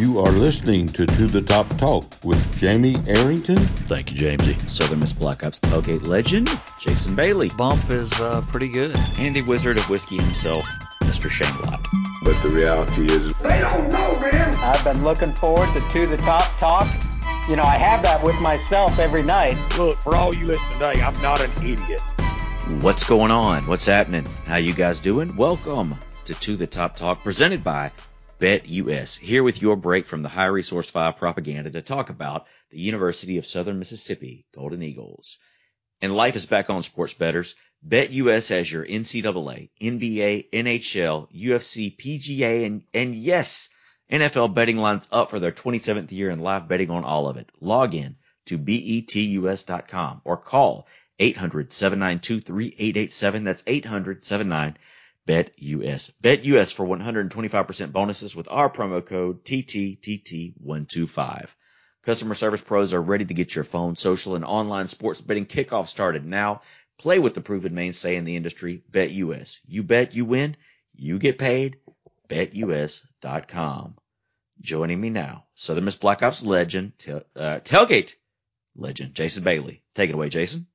You are listening to To the Top Talk with Jamie Arrington. Thank you, Jamesy. Southern Miss Black Ops tailgate legend, Jason Bailey. Bump is uh, pretty good. Andy Wizard of Whiskey himself, Mr. Shane Lott. But the reality is, They don't know, man. I've been looking forward to To the Top Talk. You know, I have that with myself every night. Look, for all you listen today, I'm not an idiot. What's going on? What's happening? How you guys doing? Welcome to To the Top Talk, presented by BetUS. Here with your break from the High Resource 5 propaganda to talk about the University of Southern Mississippi Golden Eagles. And life is back on sports betters. BetUS has your NCAA, NBA, NHL, UFC, PGA, and, and yes, NFL betting lines up for their 27th year and live betting on all of it. Log in to betus.com or call 800-792-3887. That's 800-79 BetUS. BetUS for 125% bonuses with our promo code TTTT125. Customer service pros are ready to get your phone, social, and online sports betting kickoff started now. Play with the proven mainstay in the industry, BetUS. You bet, you win, you get paid. BetUS.com. Joining me now, Southern Miss Black Ops legend, uh, tailgate legend, Jason Bailey. Take it away, Jason.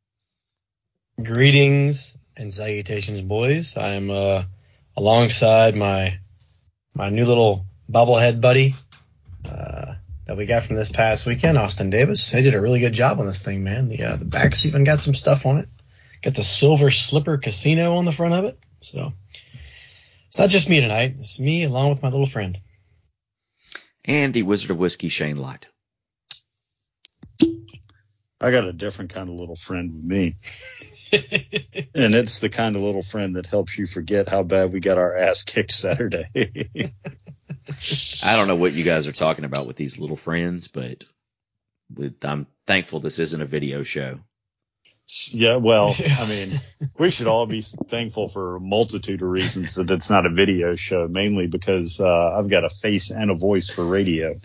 Greetings and salutations, boys. I'm uh, alongside my my new little bobblehead buddy uh, that we got from this past weekend, Austin Davis. They did a really good job on this thing, man. The uh, the back's even got some stuff on it. Got the silver slipper casino on the front of it. So it's not just me tonight. It's me along with my little friend. And the Wizard of Whiskey, Shane Light. I got a different kind of little friend with me. And it's the kind of little friend that helps you forget how bad we got our ass kicked Saturday. I don't know what you guys are talking about with these little friends, but with, I'm thankful this isn't a video show. Yeah, well, I mean, we should all be thankful for a multitude of reasons that it's not a video show, mainly because uh, I've got a face and a voice for radio.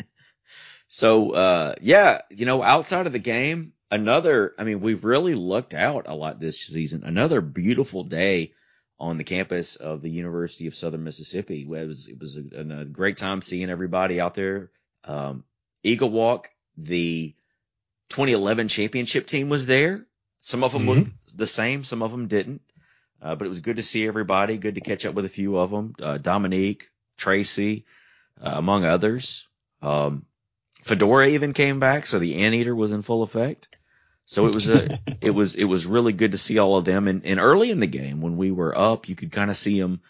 so, uh, yeah, you know, outside of the game, another, I mean, we've really looked out a lot this season. Another beautiful day on the campus of the University of Southern Mississippi. It was, it was a, a great time seeing everybody out there. Um, Eagle Walk, the 2011 championship team was there. Some of them mm-hmm. looked the same, some of them didn't. Uh, but it was good to see everybody. Good to catch up with a few of them. Uh, Dominique, Tracy, uh, among others. Um, Fedora even came back, so the anteater was in full effect. So it was a, it was, it was really good to see all of them. And, and early in the game, when we were up, you could kind of see them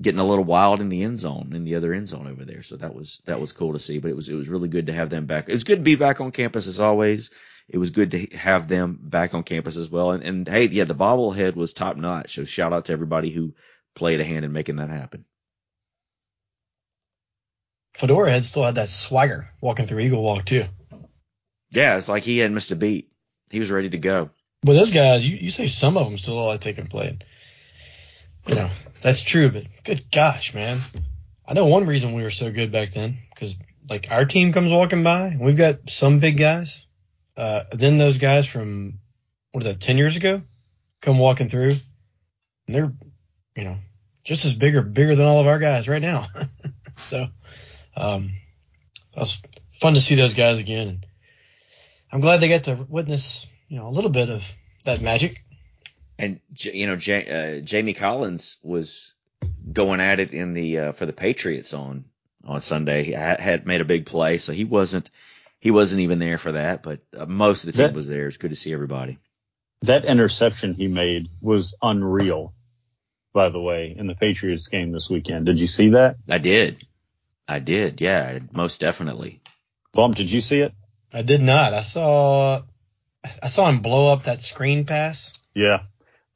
getting a little wild in the end zone, in the other end zone over there. So that was, that was cool to see, but it was, it was really good to have them back. It was good to be back on campus as always. It was good to have them back on campus as well. And, and hey, yeah, the bobblehead was top notch. So shout out to everybody who played a hand in making that happen. Fedora had still had that swagger walking through Eagle Walk too. Yeah, it's like he had missed a beat. He was ready to go. But those guys, you, you say some of them still like taking play. You know, that's true, but good gosh, man. I know one reason we were so good back then because like our team comes walking by and we've got some big guys. Uh, then those guys from what is that, ten years ago, come walking through, and they're you know just as big or bigger than all of our guys right now. so, um, was fun to see those guys again. I'm glad they got to witness you know a little bit of that magic. And you know, J- uh, Jamie Collins was going at it in the uh, for the Patriots on on Sunday. He had made a big play, so he wasn't he wasn't even there for that, but uh, most of the team that, was there. It's good to see everybody. That interception he made was unreal, by the way, in the Patriots game this weekend. Did you see that? I did. I did. Yeah, most definitely. Bump, did you see it? I did not. I saw I saw him blow up that screen pass. Yeah,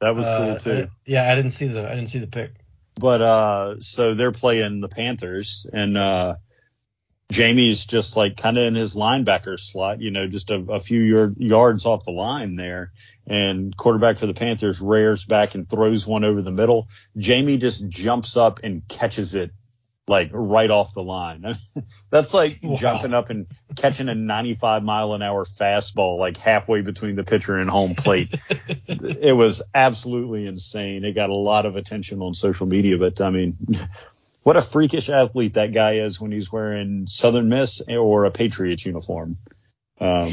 that was uh, cool too. I, yeah, I didn't see the I didn't see the pick. But uh, so they're playing the Panthers, and uh, Jamie's just like kind of in his linebacker slot, you know, just a, a few yard, yards off the line there. And quarterback for the Panthers rears back and throws one over the middle. Jamie just jumps up and catches it like right off the line. That's like wow. jumping up and catching a 95 mile an hour fastball like halfway between the pitcher and home plate. it was absolutely insane. It got a lot of attention on social media, but I mean, what a freakish athlete that guy is when he's wearing Southern Miss or a Patriots uniform. Um,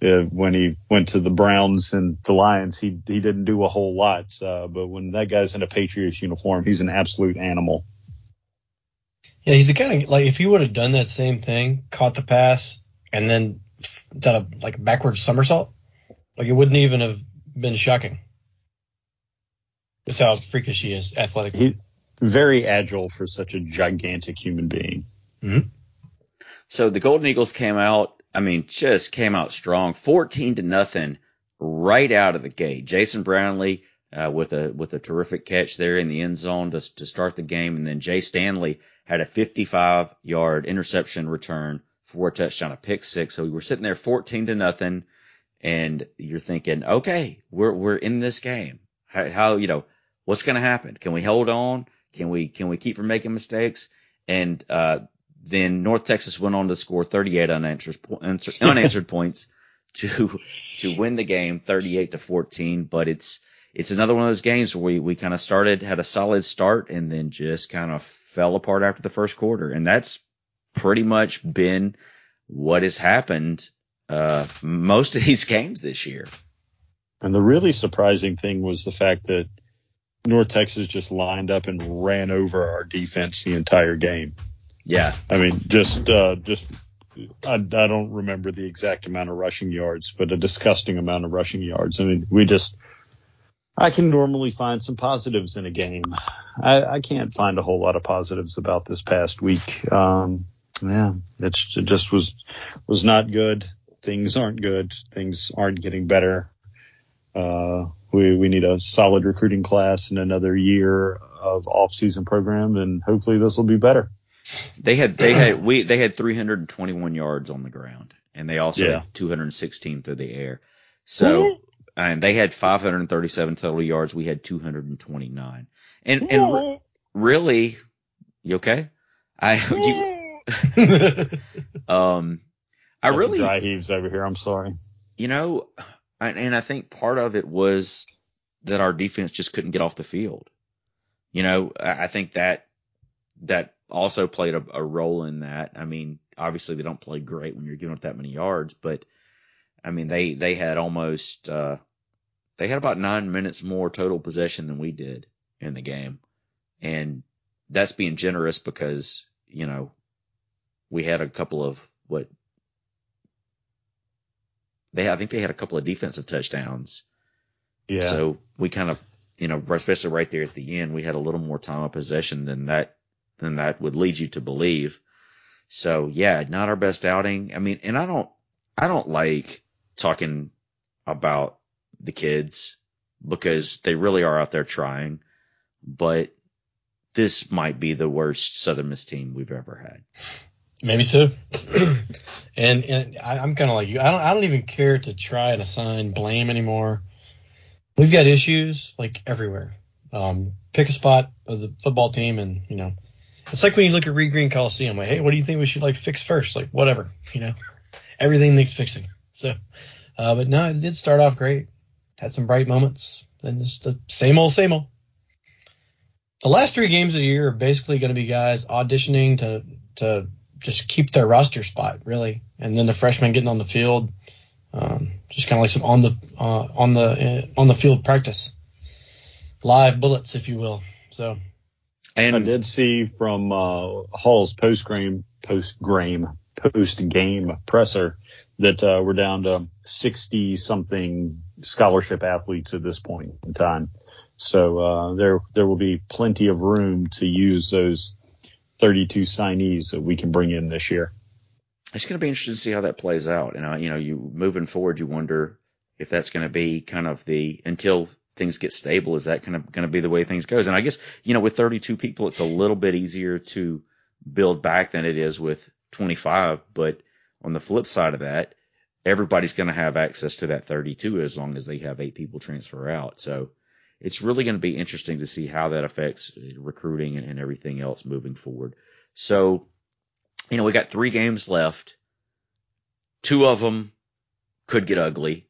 uh, when he went to the Browns and the Lions, he he didn't do a whole lot. Uh, but when that guy's in a Patriots uniform, he's an absolute animal. Yeah, he's the kind of like if he would have done that same thing, caught the pass, and then done a like a backward somersault, like it wouldn't even have been shocking. That's how freakish he is, athletic. He very agile for such a gigantic human being. Mm-hmm. So the Golden Eagles came out. I mean, just came out strong, fourteen to nothing, right out of the gate. Jason Brownlee uh, with a with a terrific catch there in the end zone to to start the game, and then Jay Stanley had a 55 yard interception return for a touchdown, a pick six. So we were sitting there 14 to nothing, and you're thinking, okay, we're we're in this game. How, how you know what's going to happen? Can we hold on? Can we can we keep from making mistakes? And uh, then North Texas went on to score 38 unanswered unanswered points to to win the game 38 to 14. But it's it's another one of those games where we we kind of started had a solid start and then just kind of fell apart after the first quarter, and that's pretty much been what has happened uh, most of these games this year. And the really surprising thing was the fact that North Texas just lined up and ran over our defense the entire game. Yeah, I mean, just uh, just I, I don't remember the exact amount of rushing yards, but a disgusting amount of rushing yards. I mean, we just I can normally find some positives in a game. I, I can't find a whole lot of positives about this past week. Um, yeah, it's, it just was was not good. Things aren't good. Things aren't getting better. Uh, we we need a solid recruiting class and another year of off season program, and hopefully this will be better. They had they had we they had 321 yards on the ground, and they also Yeah. had 216 through the air. So and they had 537 total yards. We had 229. And and re- really, you okay? I you, um I Got really dry heaves over here. I'm sorry. you know, and and I think part of it was that our defense just couldn't get off the field. You know, I I think that that also played a, a role in that. I mean, obviously they don't play great when you're giving up that many yards, but I mean they they had almost uh they had about nine minutes more total possession than we did in the game, and that's being generous because you know we had a couple of what they I think they had a couple of defensive touchdowns. Yeah. So we kind of, you know, especially right there at the end, we had a little more time of possession than that, than that would lead you to believe. So yeah, not our best outing. I mean, and I don't, I don't like talking about the kids because they really are out there trying, but this might be the worst Southern Miss team we've ever had. Maybe so. and and I, I'm kind of like you. I don't I don't even care to try and assign blame anymore. We've got issues like everywhere. Um, pick a spot of the football team, and you know, it's like when you look at Reed Green Coliseum. Like, hey, what do you think we should like fix first? Like, whatever, you know, everything needs fixing. So, uh, but no, it did start off great. Had some bright moments. Then just the same old, same old. The last three games of the year are basically going to be guys auditioning to to just keep their roster spot, really, and then the freshmen getting on the field, um, just kind of like some on the uh, on the uh, on the field practice, live bullets, if you will. So And I did see from uh, Hall's post game post game post game presser that uh, we're down to 60 something scholarship athletes at this point in time. So uh, there there will be plenty of room to use those 32 signees that we can bring in this year. it's going to be interesting to see how that plays out. And, uh, you know, you moving forward, you wonder if that's going to be kind of the, until things get stable, is that kind of going to be the way things goes? And I guess, you know, with 32 people, it's a little bit easier to build back than it is with 25. But on the flip side of that, everybody's going to have access to that 32 as long as they have eight people transfer out. So it's really going to be interesting to see how that affects recruiting and, and everything else moving forward. So, you know, we got three games left. Two of them could get ugly.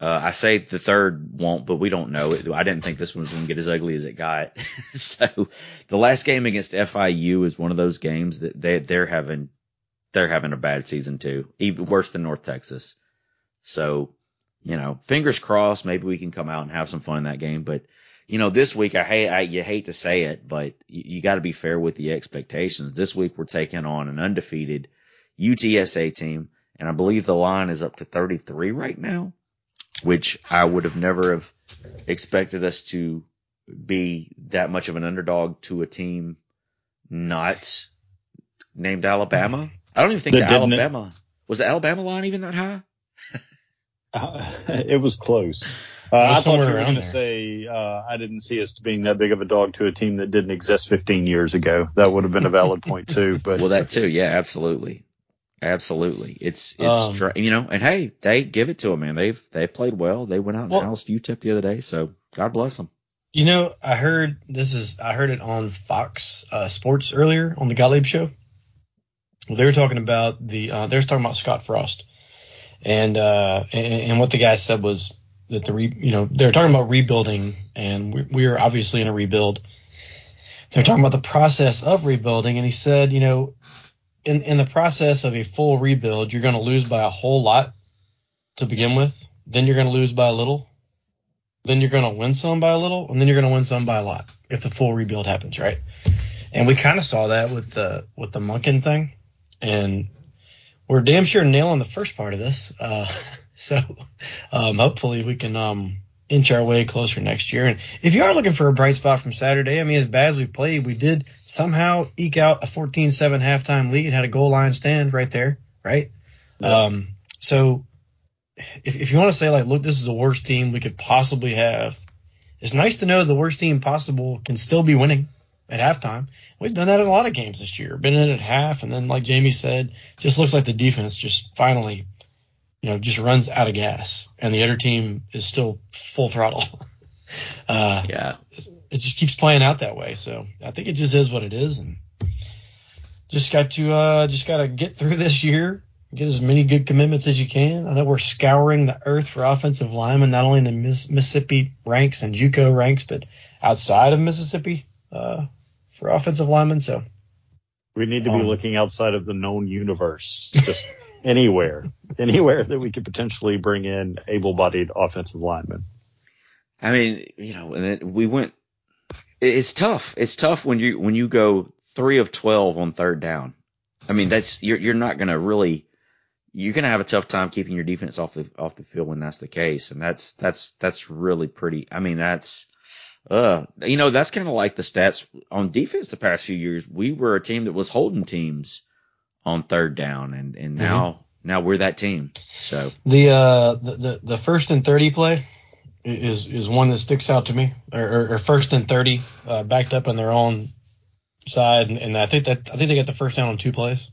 Uh, I say the third won't, but we don't know. I didn't think this one was going to get as ugly as it got. so the last game against FIU is one of those games that they they're having they're having a bad season too, even worse than North Texas. So you know, fingers crossed, maybe we can come out and have some fun in that game. But you know, this week I hate I, you hate to say it, but you, you got to be fair with the expectations. This week we're taking on an undefeated UTSA team, and I believe the line is up to 33 right now which I would have never have expected us to be that much of an underdog to a team not named Alabama. I don't even think That the Alabama was the Alabama line even that high. Uh, it was close. Uh, It was I thought somewhere you were going to say uh, I didn't see us being that big of a dog to a team that didn't exist 15 years ago. That would have been a valid point too. But Well, that too, yeah, absolutely, absolutely. It's it's Um, you know, and hey, they give it to them, man. They've they played well. They went out and Well- housed UTEP the other day, so God bless them. You know, I heard this is I heard it on Fox uh, Sports earlier on the Gottlieb show. They were talking about the uh, they were talking about Scott Frost, and uh, and, and what the guy said was that the re, you know they were talking about rebuilding, and we, we are obviously in a rebuild. They're talking about the process of rebuilding, and he said, you know, in in the process of a full rebuild, you're going to lose by a whole lot to begin with. Then you're going to lose by a little, then you're going to win some by a little, and then you're going to win some by a lot if the full rebuild happens, right? And we kind of saw that with the with the Monken thing, and we're damn sure nailing the first part of this. Uh, so um, hopefully we can um, inch our way closer next year. And if you are looking for a bright spot from Saturday, I mean, as bad as we played, we did somehow eke out a 14-7 halftime lead, had a goal line stand right there, right? Um, so if, if you want to say like, look, this is the worst team we could possibly have, it's nice to know the worst team possible can still be winning at halftime. We've done that in a lot of games this year. Been in at half, and then like Jamie said, just looks like the defense just finally, you know, just runs out of gas, and the other team is still full throttle. uh, Yeah, it just keeps playing out that way. So I think it just is what it is, and just got to uh, just got to get through this year, get as many good commitments as you can. I know we're scouring the earth for offensive linemen, not only in the Mississippi ranks and JUCO ranks, but outside of Mississippi uh, for offensive linemen. So we need to be Um, looking outside of the known universe, just anywhere, anywhere that we could potentially bring in able-bodied offensive linemen. I mean, you know, and then we went. it- It's tough. It's tough when you when you go three of twelve on third down. I mean, that's you're you're not gonna really. You're gonna have a tough time keeping your defense off the off the field when that's the case, and that's that's that's really pretty. I mean, that's. Uh, you know, that's kind of like the stats on defense the past few years. We were a team that was holding teams on third down, and and now now we're that team. So the uh, the, the the first and thirty play is is one that sticks out to me, or, or, or first and thirty uh, backed up on their own side, and, and I think that I think they got the first down on two plays.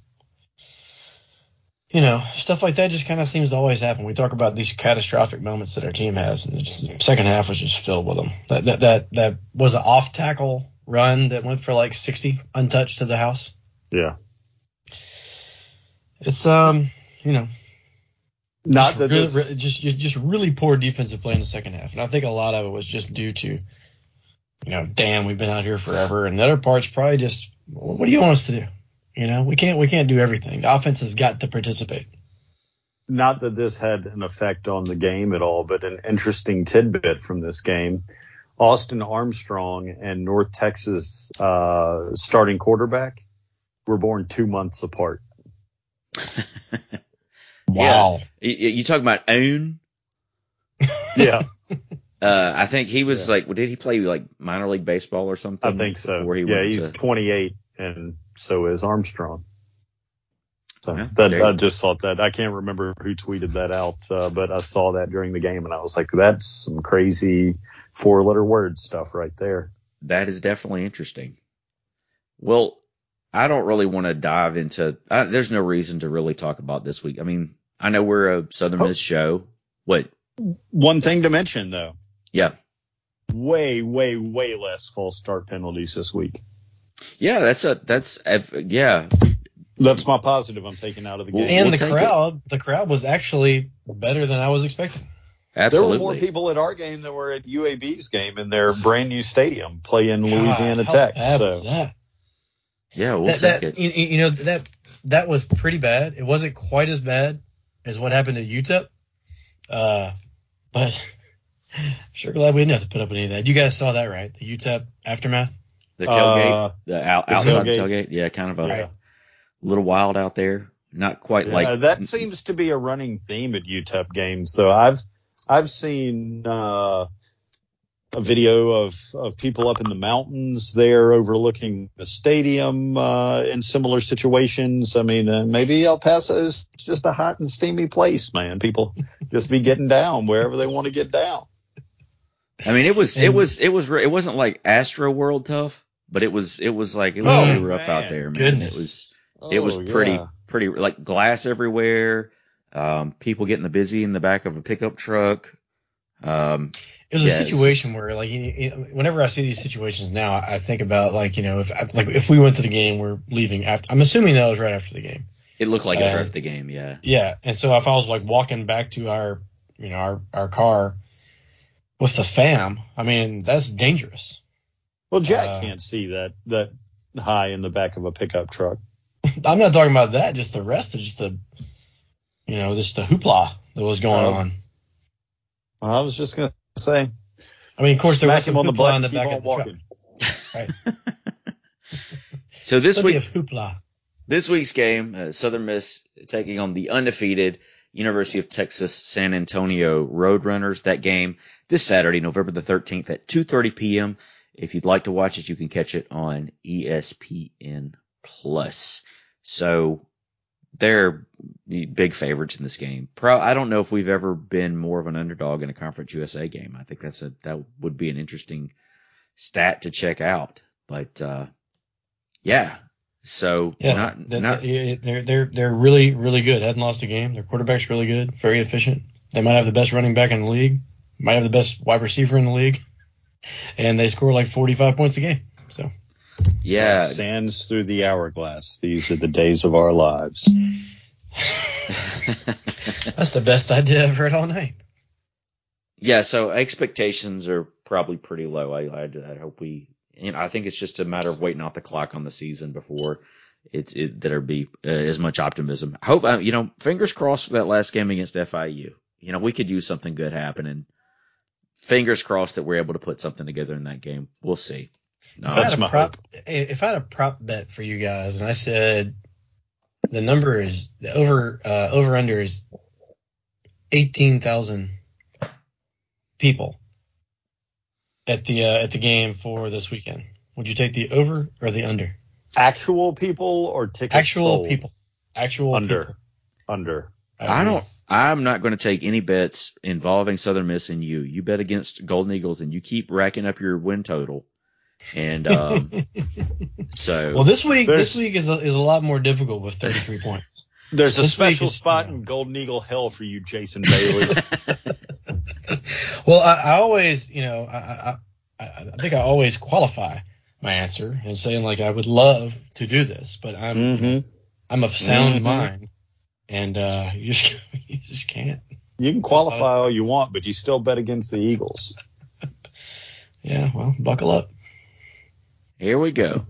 You know, stuff like that just kind of seems to always happen. We talk about these catastrophic moments that our team has, and the second half was just filled with them. That that that, that was an off tackle run that went for like sixty untouched to the house. Yeah. It's um, you know, Not just that really, this, just just really poor defensive play in the second half, and I think a lot of it was just due to, you know, damn, we've been out here forever, and the other part's probably just, what do you want us to do? You know, we can't we can't do everything. The offense has got to participate. not that this had an effect on the game at all, but an interesting tidbit from this game. Austin Armstrong and North Texas uh, starting quarterback were born two months apart. Wow. you, you talk about own. Yeah, Uh, I think he was Yeah. like, did he play like minor league baseball or something? I think so. Before he yeah, went he's to, 28, and so is Armstrong. So Yeah, that I just thought that I can't remember who tweeted that out, uh, but I saw that during the game, and I was like, "That's some crazy four-letter word stuff right there." that is definitely interesting. Well, I don't really want to dive into. I, there's no reason to really talk about this week. I mean, I know we're a Southern Oh. Miss show. What? One thing to mention though, Yeah, way, way, way less false start penalties this week. Yeah. That's a that's a, yeah. That's my positive I'm taking out of the game. Well, And we'll the take it. crowd, the crowd was actually better than I was expecting. Absolutely. There were more people at our game than were at UAB's game in their brand new stadium playing Louisiana God, Tech. How bad So was that? Yeah, we'll that, take that it. you, you know that that was pretty bad. It wasn't quite as bad as what happened at UTEP, uh, but sure glad we didn't have to put up with any of that. You guys saw that, right? The UTEP aftermath. The tailgate, Uh, the out, the outside the tailgate. tailgate. Yeah, kind of a Right. little wild out there. Not quite Yeah, like that seems to be a running theme at UTEP games. So I've I've seen uh, a video of of people up in the mountains there overlooking the stadium uh, in similar situations. I mean, uh, maybe El Paso is just a hot and steamy place, man. People just be getting down wherever they want to get down. I mean, it was it was it was it wasn't like Astro World tough, but it was it was like it was Oh, pretty rough out there, man. Goodness. It was it was Oh, pretty yeah. pretty like glass everywhere. Um, people getting the busy in the back of a pickup truck. Um, It was Yeah, a it's situation where, like, you- you- whenever I see these situations now, I I think about like, you know, if like if we went to the game, we're leaving after. I'm assuming that was right after the game. it looked like it was Uh, after the game. Yeah, Yeah, and so if I was like walking back to our, you know, our our car with the fam, I mean, that's dangerous. Well, Jack Uh, can't see that that high in the back of a pickup truck. I'm not talking about that, just the rest of just the, you know, just the hoopla that was going Oh. on. I was just gonna say, I mean, of course, there smack was some him on the hoopla butt in the back on of the truck. walking. So this Plenty week, hoopla. this week's game, uh, Southern Miss taking on the undefeated University of Texas San Antonio Roadrunners. That game this Saturday, November the 13th at 2:30 p.m. If you'd like to watch it, you can catch it on ESPN Plus. So they're big favorites in this game. Pro, I don't know if we've ever been more of an underdog in a Conference USA game. I think that's a that would be an interesting stat to check out. But uh, yeah, so Yeah, not that- not they're they're they're really really good. Hadn't lost a game. Their quarterback's really good, very efficient. They might have the best running back in the league. Might have the best wide receiver in the league, and they score like 45 points a game. So yeah. sands through the hourglass. These are the days of our lives. that's the best idea I've heard all night. yeah, so expectations are probably pretty low. I, I, I hope we, you know, I think it's just a matter of waiting out the clock on the season before it's it, there'll be uh, as much optimism. I hope, uh, you know, fingers crossed for that last game against FIU. You know, we could use something good happening. Fingers crossed that we're able to put something together in that game. We'll see. No, If I, had a my prop, if I had a prop bet for you guys, and I said the number is the over uh, over under is eighteen thousand people at the uh, at the game for this weekend, would you take the over or the under? Actual people or tickets Actual sold? people, actual Under. people. Under. I don't. I'm not going to take any bets involving Southern Miss and you. You bet against Golden Eagles and you keep racking up your win total. And um, so well, this week this week is a, is a lot more difficult with thirty three points. There's a This week special is- spot in Golden Eagle Hell for you, Jason Bailey. well, I, I always, you know, I, I, I, I think I always qualify my answer and saying like I would love to do this, but I'm mm-hmm. I'm of sound Mhm. mind, and uh, you just you just can't. You can qualify all you want, but you still bet against the Eagles. Yeah, well, buckle up. Here we go.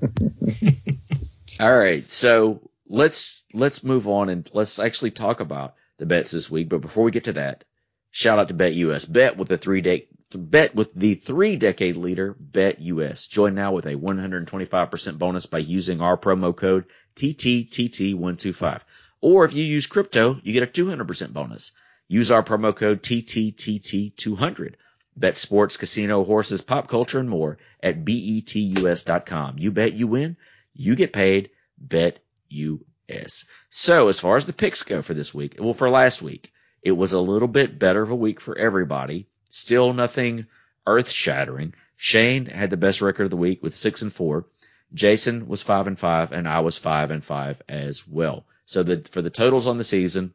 All right, so let's let's move on and let's actually talk about the bets this week. But before we get to that, shout out to Bet US. Bet with the three day bet with the three decade leader Bet US. Join now with a 125% bonus by using our promo code TTTT125. Or if you use crypto, you get a 200% bonus. Use our promo code TTTT200. Bet sports, casino, horses, pop culture, and more at betus.com. You bet you win, you get paid. Bet US. So as far as the picks go for this week, well, for last week, it was a little bit better of a week for everybody. Still nothing earth shattering. Shane had the best record of the week with six and four. Jason was five and five, and I was five and five as well. So the for the totals on the season,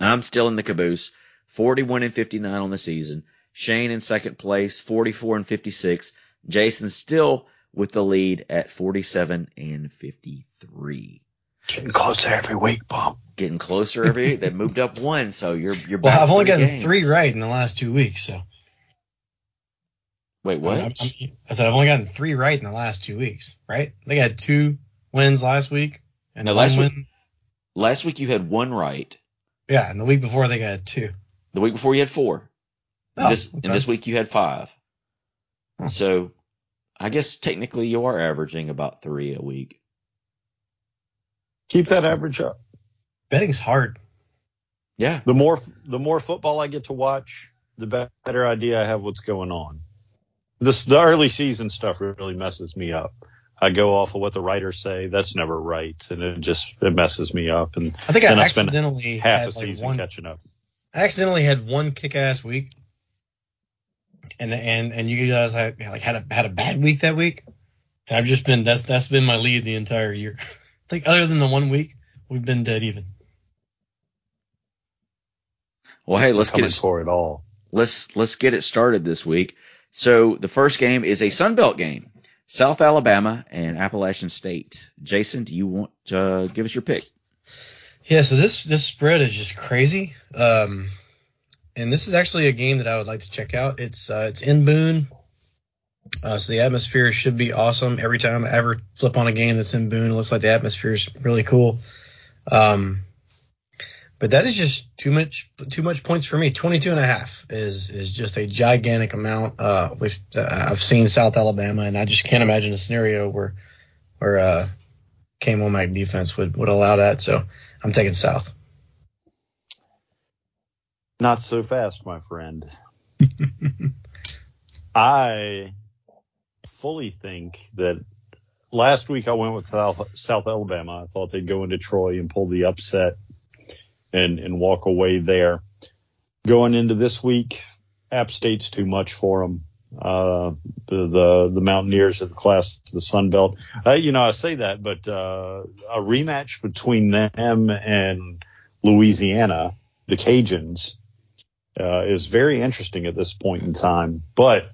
I'm still in the caboose, 41 and 59 on the season. Shane in second place, 44 and 56. Jason still with the lead at 47 and 53. Getting closer every week, Bob. getting closer every. week. they moved up one, so you're you're. Well, I've only gotten games. three right in the last two weeks, so. Wait, what? I'm- I'm- I said I've only gotten three right in the last two weeks, right? They think I had two wins last week and No, one last win. week- Last week you had one right. Yeah, and the week before I think I had two. The week before you had four. And Oh, this okay. and this week you had five. Huh. So, I guess technically you are averaging about three a week. Keep that average up. Betting's hard. Yeah. The more the more football I get to watch, the better idea I have what's going on. This the early season stuff really messes me up. I go off of what the writers say. That's never right, and it just it messes me up. And I think Then I I spent accidentally half a had like season one. catching up. I accidentally had one kick-ass week, and and and you guys had like had a had a bad week that week. And I've just been that's that's been my lead the entire year. I think other than the one week, we've been dead even. Well, hey, let's get it for it all. let's let's get it started this week. So the first game is a Sun Belt game. South Alabama and Appalachian State. Jason, do you want to uh, give us your pick? Yeah, so this this spread is just crazy. Um, and this is actually a game that I would like to check out. It's uh, it's in Boone, uh, so the atmosphere should be awesome. Every time I ever flip on a game that's in Boone, it looks like the atmosphere is really cool. Um, but that is just too much too much points for me. 22 and a half is is just a gigantic amount. Uh, we've, uh, I've seen South Alabama, and I just can't imagine a scenario where where uh, Cam Wommack defense would would allow that. So I'm taking South. Not so fast, my friend. I fully think that last week I went with South, South Alabama. I thought they'd go into Troy and pull the upset and, and walk away there. Going into this week, App State's too much for them. Uh, the, the, the Mountaineers of the class, the Sun Belt. Uh, you know, I say that, but, uh, a rematch between them and Louisiana, the Cajuns, uh, is very interesting at this point in time. But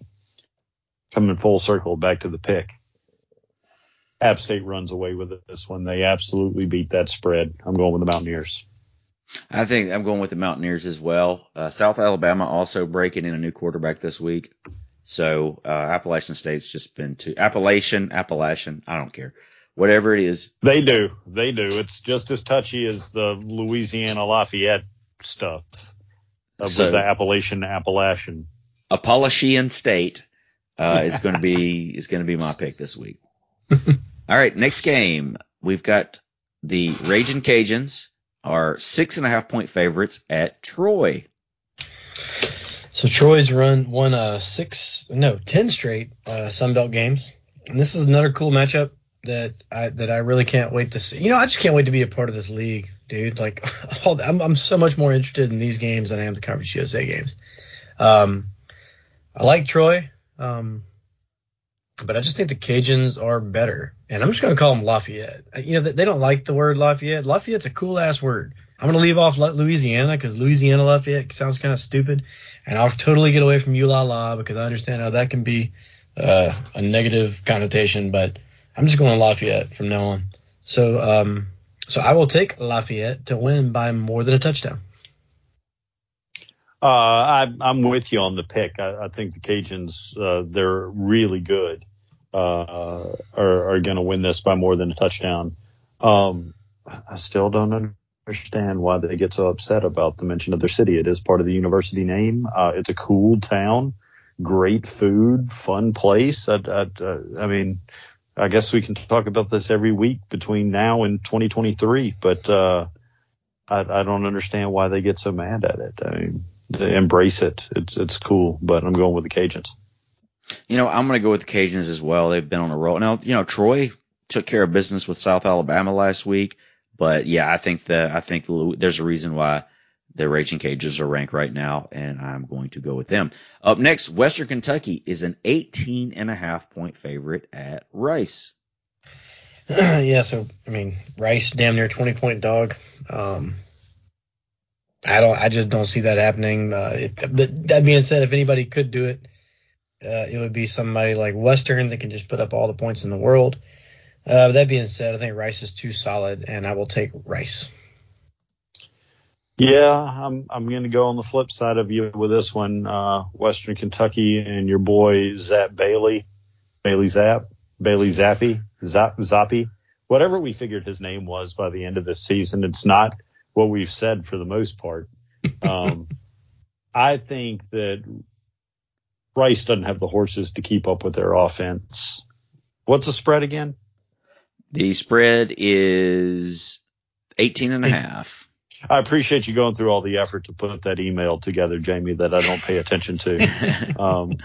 coming full circle back to the pick, App State runs away with this one. They absolutely beat that spread. I'm going with the Mountaineers. I think I'm going with the Mountaineers as well. Uh, South Alabama also breaking in a new quarterback this week. So uh, Appalachian State's just been too Appalachian, Appalachian. I don't care, whatever it is. They do. They do. It's just as touchy as the Louisiana Lafayette stuff uh, So- with the Appalachian Appalachian. Appalachian State uh, is going to be is going to be my pick this week. All right, next game we've got the Raging Cajuns are six and a half point favorites at Troy. So Troy's run won uh six no ten straight uh Sun Belt games, and this is another cool matchup that I that I really can't wait to see. You know, I just can't wait to be a part of this league, dude. Like, all I'm I'm so much more interested in these games than I am the Conference USA games. Um, I like Troy, um, but I just think the Cajuns are better, and I'm just gonna call them Lafayette. You know, they, don't like the word Lafayette. Lafayette's a cool ass word. I'm gonna leave off Louisiana because Louisiana Lafayette sounds kind of stupid and I'll totally get away from you la la because I understand how that can be uh, a negative connotation, but I'm just going Lafayette from now on. So, um, so I will take Lafayette to win by more than a touchdown. Uh, I, I'm with you on the pick. I, I think the Cajuns, uh, they're really good, uh, are, are going to win this by more than a touchdown. Um, I still don't understand why they get so upset about the mention of their city. It is part of the university name. Uh, it's a cool town, great food, fun place. I, I, uh, I mean, I guess we can talk about this every week between now and 2023, but, uh, I, I don't understand why they get so mad at it. I mean, embrace it. It's it's cool, but I'm going with the Cajuns. You know, I'm going to go with the Cajuns as well. They've been on a roll. Now, you know, Troy took care of business with South Alabama last week, but yeah, I think that I think there's a reason why the Raging Cajuns are ranked right now, and I'm going to go with them. Up next, Western Kentucky is an 18 and a half point favorite at Rice. yeah, so I mean, Rice damn near 20 point dog. Um, I don't, I just don't see that happening. Uh, it, that being said, if anybody could do it, uh, it would be somebody like Western that can just put up all the points in the world. Uh, that being said, I think Rice is too solid, and I will take Rice. Yeah, I'm I'm going to go on the flip side of you with this one. Uh, Western Kentucky and your boy Zap Bailey, Bailey Zapp, Bailey Zappy, Zap Zappy, whatever we figured his name was by the end of this season. It's not what we've said for the most part. Um, I think that Rice doesn't have the horses to keep up with their offense. What's the spread again? The spread is 18 and a half. I appreciate you going through all the effort to put that email together, Jamie, that I don't pay attention to. Um,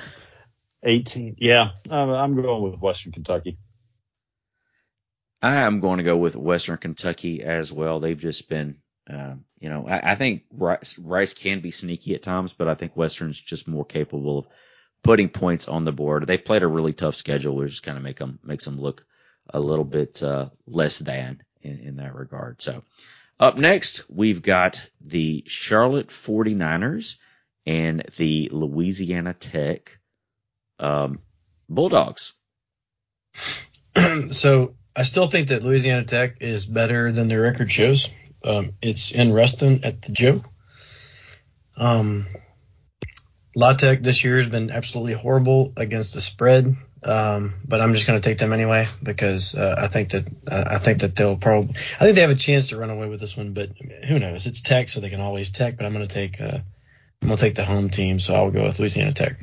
18. Yeah, I'm, going with Western Kentucky. I am going to go with Western Kentucky as well. They've just been, uh, you know, I, I think Rice, Rice can be sneaky at times, but I think Western's just more capable of putting points on the board. They've played a really tough schedule, which kind of make them makes them look a little bit uh, less than in, in that regard. So up next, we've got the Charlotte 49ers and the Louisiana Tech um, Bulldogs. so I still think that Louisiana Tech is better than their record shows. Um, it's in Ruston at the Joe. Um, La Tech this year has been absolutely horrible against the spread, um, but I'm just going to take them anyway because uh, I think that uh, I think that they'll probably I think they have a chance to run away with this one, but who knows? It's Tech, so they can always Tech. But I'm going to take uh, I'm going to take the home team, so I'll go with Louisiana Tech.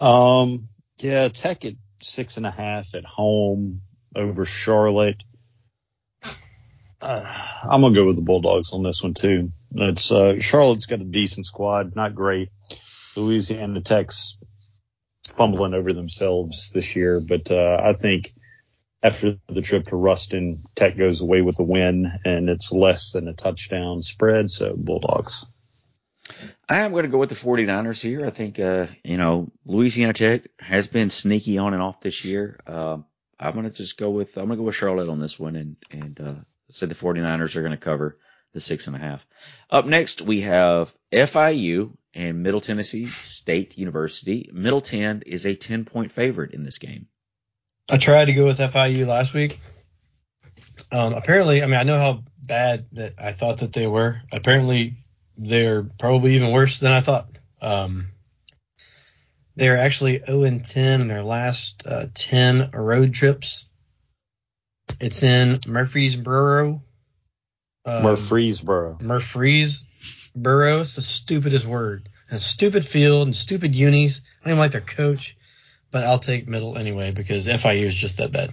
Um, yeah, Tech at six and a half at home over Charlotte. Uh, I'm gonna go with the Bulldogs on this one too. It's uh, Charlotte's got a decent squad, not great. Louisiana Tech's fumbling over themselves this year, but uh, I think after the trip to Ruston, Tech goes away with a win, and it's less than a touchdown spread. So Bulldogs. I am going to go with the 49ers here. I think, uh, you know, Louisiana Tech has been sneaky on and off this year. Uh, I'm going to just go with, I'm going to go with Charlotte on this one and, and, uh, say the 49ers are going to cover the six and a half. Up next, we have FIU and Middle Tennessee State University. Middle Tenn is a 10 point favorite in this game. I tried to go with FIU last week. Um, apparently, I mean, I know how bad that I thought that they were. Apparently, they're probably even worse than I thought. Um, they're actually 0 and 10 in their last uh, 10 road trips. It's in Murfreesboro. Um, Murfreesboro. Murfreesboro. It's the stupidest word. And stupid field and stupid unis. I don't even like their coach, but I'll take middle anyway because FIU is just that bad.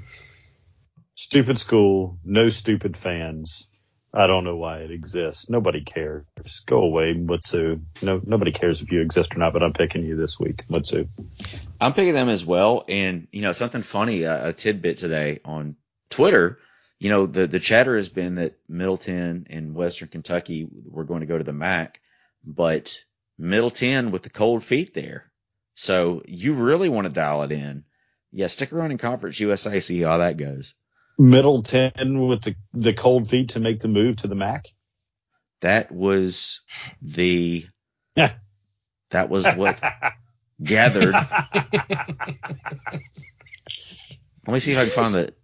Stupid school, no stupid fans. I don't know why it exists. Nobody cares. Go away, Mutsu. No, nobody cares if you exist or not. But I'm picking you this week, Mutsu. I'm picking them as well. And you know, something funny, uh, a tidbit today on Twitter. You know, the the chatter has been that Middle Tenn and Western Kentucky were going to go to the MAC, but Middle Tenn with the cold feet there. So you really want to dial it in. Yeah, stick around in Conference USA, see how that goes. Middleton with the, the cold feet to make the move to the MAC? That was the that was what gathered. Let me see if I can find it.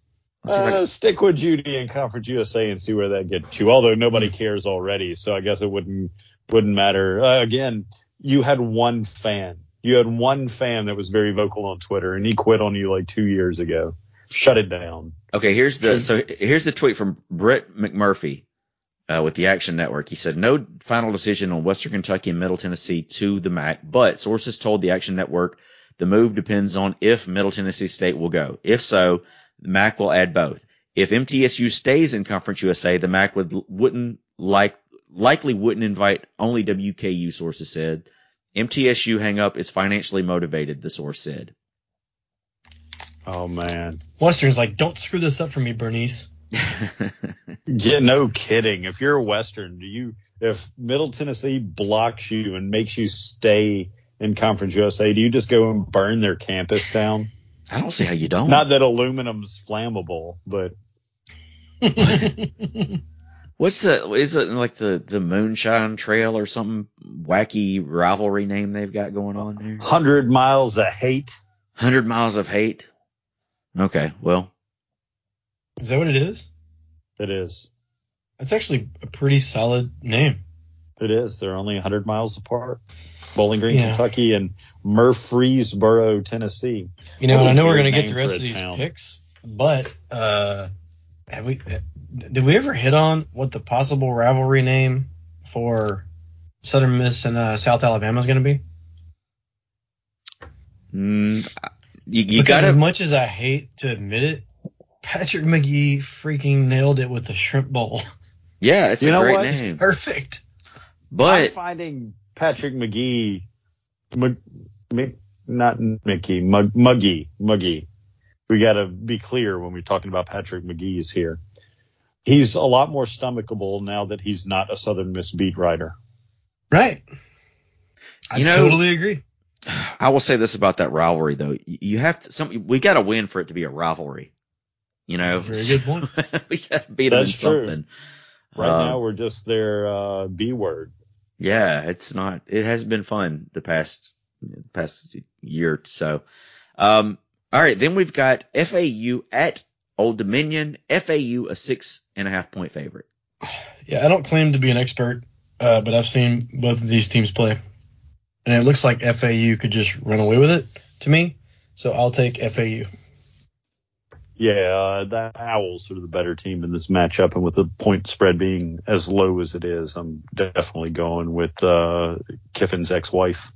Uh, can... Stick with Judy and Conference USA and see where that gets you. Although nobody cares already, so I guess it wouldn't wouldn't matter. Uh, again, you had one fan. You had one fan that was very vocal on Twitter, and he quit on you like two years ago shut it down. Okay, here's the so here's the tweet from Brett McMurphy uh, with the Action Network. He said no final decision on Western Kentucky and Middle Tennessee to the MAC, but sources told the Action Network the move depends on if Middle Tennessee State will go. If so, the MAC will add both. If MTSU stays in Conference USA, the MAC would wouldn't like likely wouldn't invite only WKU. Sources said. MTSU hang up is financially motivated. The source said. Oh man. Western's like, don't screw this up for me, Bernice. yeah, no kidding. If you're a Western, do you if Middle Tennessee blocks you and makes you stay in Conference USA, do you just go and burn their campus down? I don't see how you don't. Not that aluminum's flammable, but What's the is it like the the Moonshine Trail or some wacky rivalry name they've got going on there? Hundred miles of hate. Hundred miles of hate. Okay, well. Is that what it is? It is. That's actually a pretty solid name. It is. They're only 100 miles apart. Bowling Green, Yeah. Kentucky, and Murfreesboro, Tennessee. You know, What and a I know we're gonna get the rest of these town. picks, but uh, have we? Did we ever hit on what the possible rivalry name for Southern Miss and uh, South Alabama is going to be? Mm, you you because as much as I hate to admit it, Patrick McGee freaking nailed it with the shrimp bowl. yeah, it's You a know great what? name. Perfect. I'm But finding Patrick McGee, Mc, Mc, not Mickey, Mug, Muggy, Muggy. We got to be clear when we're talking about Patrick McGee's here. He's a lot more stomachable now that he's not a Southern Miss beat writer. Right. I You know- totally agree. I will say this about that rivalry though. You you have to some we got to win for it to be a rivalry. You know, Very good point. we got to beat them in That's true. something. Right Um, now, we're just their uh, B word. Yeah, it's not. It has been fun the past past year or so. Um, all right, then we've got FAU at Old Dominion. FAU a six and a half point favorite. Yeah, I don't claim to be an expert, uh, but I've seen both of these teams play, and it looks like FAU could just run away with it to me. So I'll take FAU. Yeah, uh, the Owls are the better team in this matchup, and with the point spread being as low as it is, I'm definitely going with uh, Kiffin's ex-wife.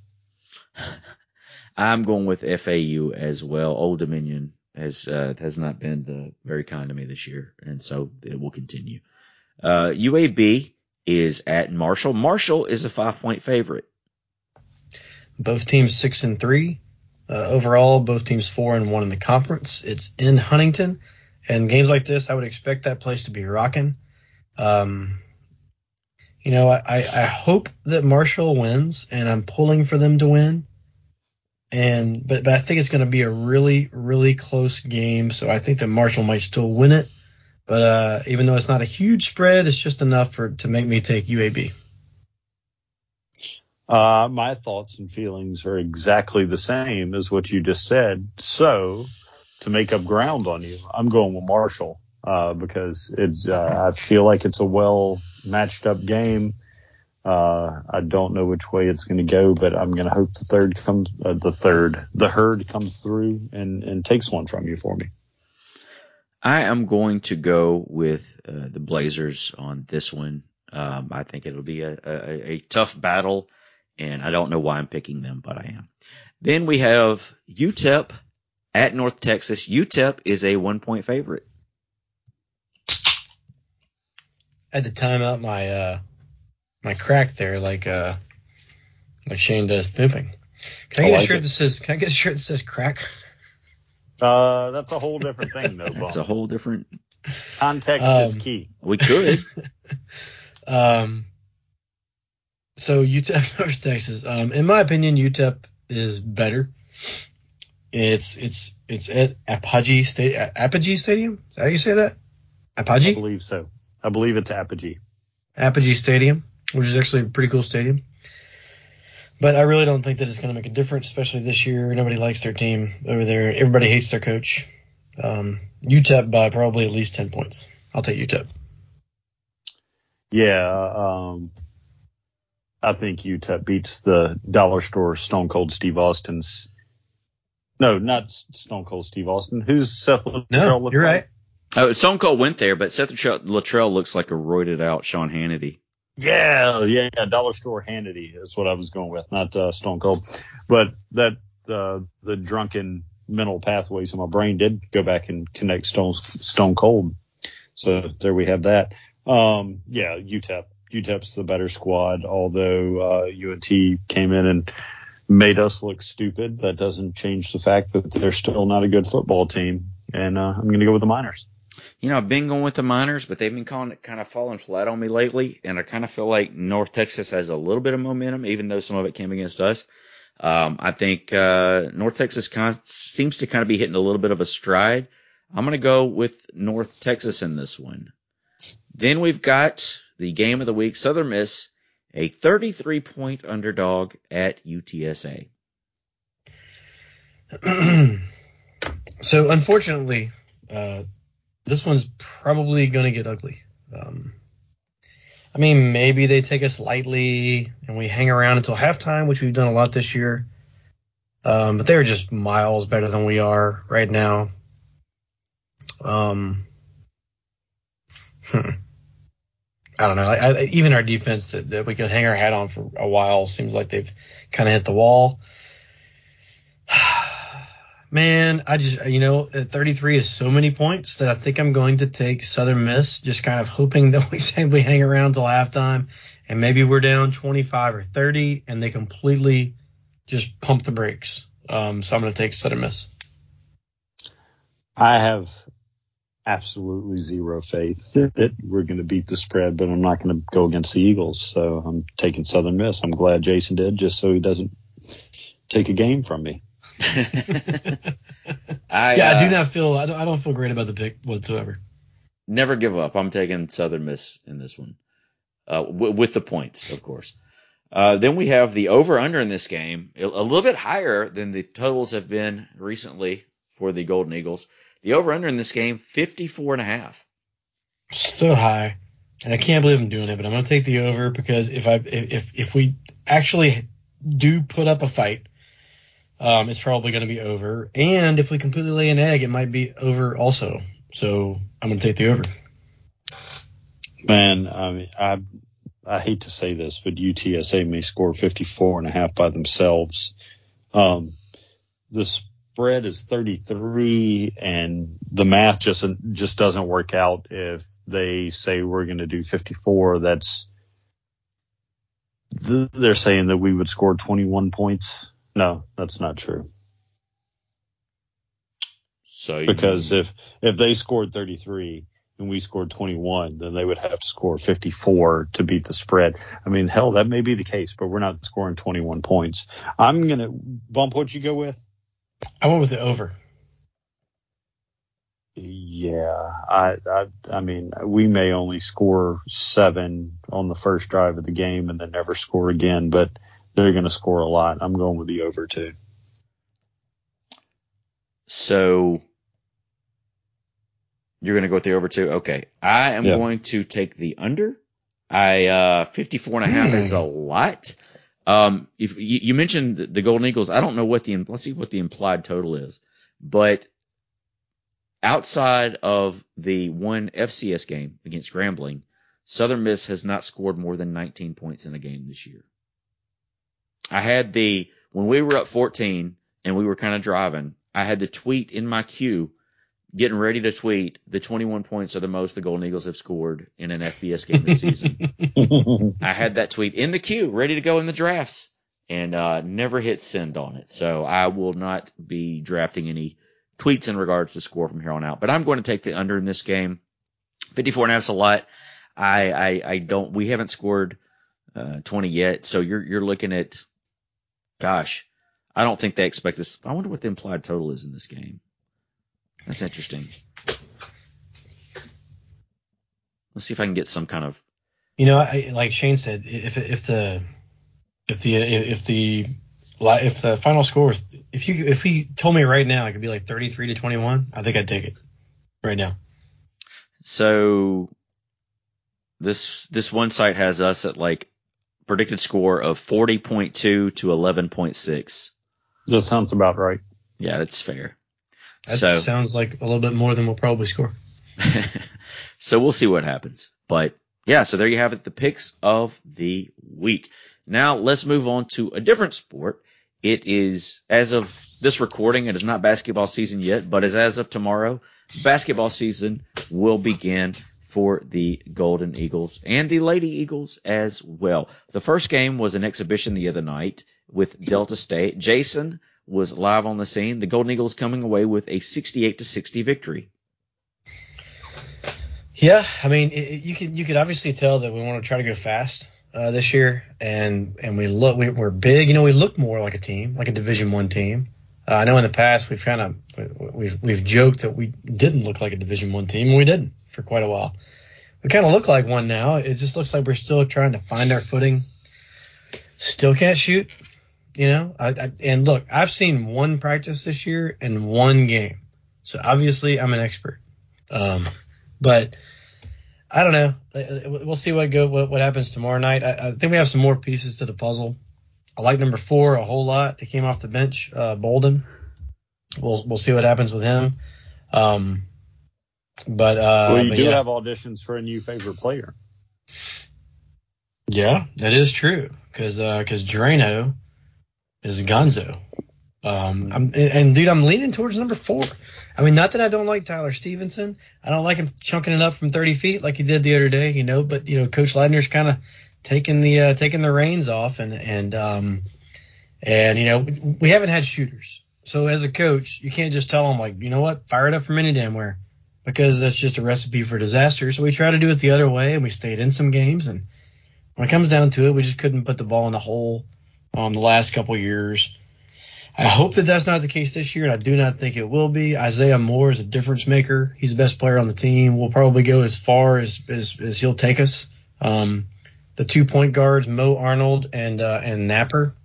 I'm going with FAU as well. Old Dominion has uh, has not been the, very kind to me this year, and so it will continue. Uh, UAB is at Marshall. Marshall is a five point favorite. Both teams six and three. Uh, overall, both teams four and one in the conference. It's in Huntington, and games like this, I would expect that place to be rocking. Um, you know, I, I hope that Marshall wins, and I'm pulling for them to win. And but but I think it's going to be a really really close game. So I think that Marshall might still win it. But uh, even though it's not a huge spread, it's just enough for to make me take UAB. Uh, my thoughts and feelings are exactly the same as what you just said. So, to make up ground on you, I'm going with Marshall uh, because it's. Uh, I feel like it's a well matched up game. Uh, I don't know which way it's going to go, but I'm going to hope the third comes. Uh, the third, the herd comes through and and takes one from you for me. I am going to go with uh, the Blazers on this one. Um, I think it'll be a, a, a tough battle, and I don't know why I'm picking them, but I am. Then we have UTEP at North Texas. UTEP is a one point favorite. I had to time out my uh my crack there like uh like Shane does thimping. Can I I get a like shirt it. that says can I get a shirt that says crack? Uh, that's a whole different thing, though. It's a whole different. Context is Um, key. We could. Um so UTEP versus Texas. Um in my opinion UTEP is better. It's it's it's at Apogee State Apogee Stadium. Is that how you say that? Apogee. I believe so. I believe it's Apogee. Apogee Stadium, which is actually a pretty cool stadium. But I really don't think that it's going to make a difference, especially this year. Nobody likes their team over there. Everybody hates their coach. Um, UTEP by probably at least 10 points. I'll take UTEP. Yeah, um, I think UTEP beats the dollar store Stone Cold Steve Austin's. No, not Stone Cold Steve Austin. Who's Seth Littrell? No, you're like? right. Oh, Stone Cold went there, but Seth Littrell, Littrell looks like a roided out Sean Hannity. Yeah, yeah, dollar store Hannity is what I was going with, not uh, Stone Cold. But that uh, the drunken mental pathways in my brain did go back and connect Stone Stone Cold. So there we have that. Um, yeah, UTEP. UTEP's the better squad, although uh, UNT came in and made us look stupid. That doesn't change the fact that they're still not a good football team. And uh, I'm going to go with the Miners. You know, I've been going with the Miners, but they've been calling it kind of falling flat on me lately, and I kind of feel like North Texas has a little bit of momentum, even though some of it came against us. Um, I think uh, North Texas kind of seems to kind of be hitting a little bit of a stride. I'm going to go with North Texas in this one. Then we've got the game of the week, Southern Miss, a 33 point underdog at UTSA. so unfortunately, uh, this one's probably going to get ugly. Um, I mean, maybe they take us lightly and we hang around until halftime, which we've done a lot this year. Um, but they're just miles better than we are right now. Um, hmm. I don't know. I, I, even our defense that, that we could hang our hat on for a while seems like they've kind of hit the wall. Man, I just you know, 33 is so many points that I think I'm going to take Southern Miss, just kind of hoping that we simply hang around till halftime, and maybe we're down 25 or 30, and they completely just pump the brakes. Um, so I'm going to take Southern Miss. I have absolutely zero faith that we're going to beat the spread, but I'm not going to go against the Eagles. So I'm taking Southern Miss. I'm glad Jason did, just so he doesn't take a game from me. I, yeah, I do uh, not feel. I don't, I don't feel great about the pick whatsoever. never give up. I'm taking Southern Miss in this one, uh, w- with the points, of course. Uh, then we have the over under in this game, a a little bit higher than the totals have been recently for the Golden Eagles. The over under in this game, 54 and a half. So high, and I can't believe I'm doing it, but I'm going to take the over because if I if if we actually do put up a fight, um, it's probably going to be over. And if we completely lay an egg, it might be over also. So I'm going to take the over. Man, I mean, I I hate to say this, but UTSA may score 54 and a half by themselves. Um, the spread is 33, and the math just just doesn't work out. If they say we're going to do 54, that's they're saying that we would score 21 points. No, that's not true. So Because if if they scored 33 and we scored 21, then they would have to score 54 to beat the spread. I mean, hell, that may be the case, but we're not scoring 21 points. I'm gonna bump what you go with. I went with the over. Yeah, I, I, I mean, we may only score seven on the first drive of the game and then never score again, but they're going to score a lot. I'm going with the over too. So you're going to go with the over too. Okay. I am Yeah. going to take the under. I, uh, 54 and a half is a lot. Um, if you, you mentioned the Golden Eagles, I don't know what the, let's see what the implied total is, but outside of the one FCS game against Grambling, Southern Miss has not scored more than 19 points in a game this year. I had the, when we were up 14 and we were kind of driving, I had the tweet in my queue, getting ready to tweet the 21 points are the most the Golden Eagles have scored in an FBS game this season. I had that tweet in the queue, ready to go in the drafts, and uh, never hit send on it. So I will not be drafting any tweets in regards to score from here on out. But I'm going to take the under in this game. 54 and a half is a lot. I, I, I don't, we haven't scored uh, 20 yet. So you're, you're looking at, gosh, I don't think they expect this. I wonder what the implied total is in this game. That's interesting. Let's see if I can get some kind of You know, I, like Shane said, if if the if the if the if the final score was if you if he told me right now it could be like 33 to 21, I think I'd take it right now. So this this one site has us at like predicted score of 40.2 to 11.6. that sounds about right. Yeah, that's fair. That So sounds like a little bit more than we'll probably score. so we'll see what happens. But yeah, so there you have it, the picks of the week. Now let's move on to a different sport. It is as of this recording, it is not basketball season yet, but as as of tomorrow, basketball season will begin for the Golden Eagles and the Lady Eagles as well. The first game was an exhibition the other night with Delta State. Jason was live on the scene. The Golden Eagles coming away with a 68 to 60 victory. Yeah, I mean, it, you could you could obviously tell that we want to try to go fast uh, this year, and and we look we, we're big. You know, we look more like a team, like a Division One team. Uh, I know in the past we've kind of we've we've joked that we didn't look like a Division One team, and we didn't for quite a while. We kind of look like one now. It just looks like we're still trying to find our footing. Still can't shoot, you know. I, I, and look, I've seen one practice this year and one game, so obviously I'm an expert. Um, but I don't know. Uh, We'll see what go what, what happens tomorrow night. I, I think we have some more pieces to the puzzle. I like number four a whole lot. He came off the bench, uh, Bolden. We'll we'll see what happens with him. Um, but uh, well, you but do yeah. have auditions for a new favorite player. Yeah, that is true. Because because Drano is Gonzo. Um, I'm, and, dude, I'm leaning towards number four. I mean, not that I don't like Tyler Stevenson. I don't like him chunking it up from 30 feet like he did the other day, you know. But you know, Coach Ladner's kind of taking the uh, taking the reins off, and and um and you know we haven't had shooters. So as a coach, you can't just tell them like, you know what, fire it up from any damn where, because that's just a recipe for disaster. So we try to do it the other way, and we stayed in some games, and when it comes down to it, we just couldn't put the ball in the hole um, the last couple years. I hope that that's not the case this year, and I do not think it will be. Isaiah Moore is a difference maker. He's the best player on the team. We'll probably go as far as as, as he'll take us. Um, the two point guards, Mo Arnold and uh, and Napper,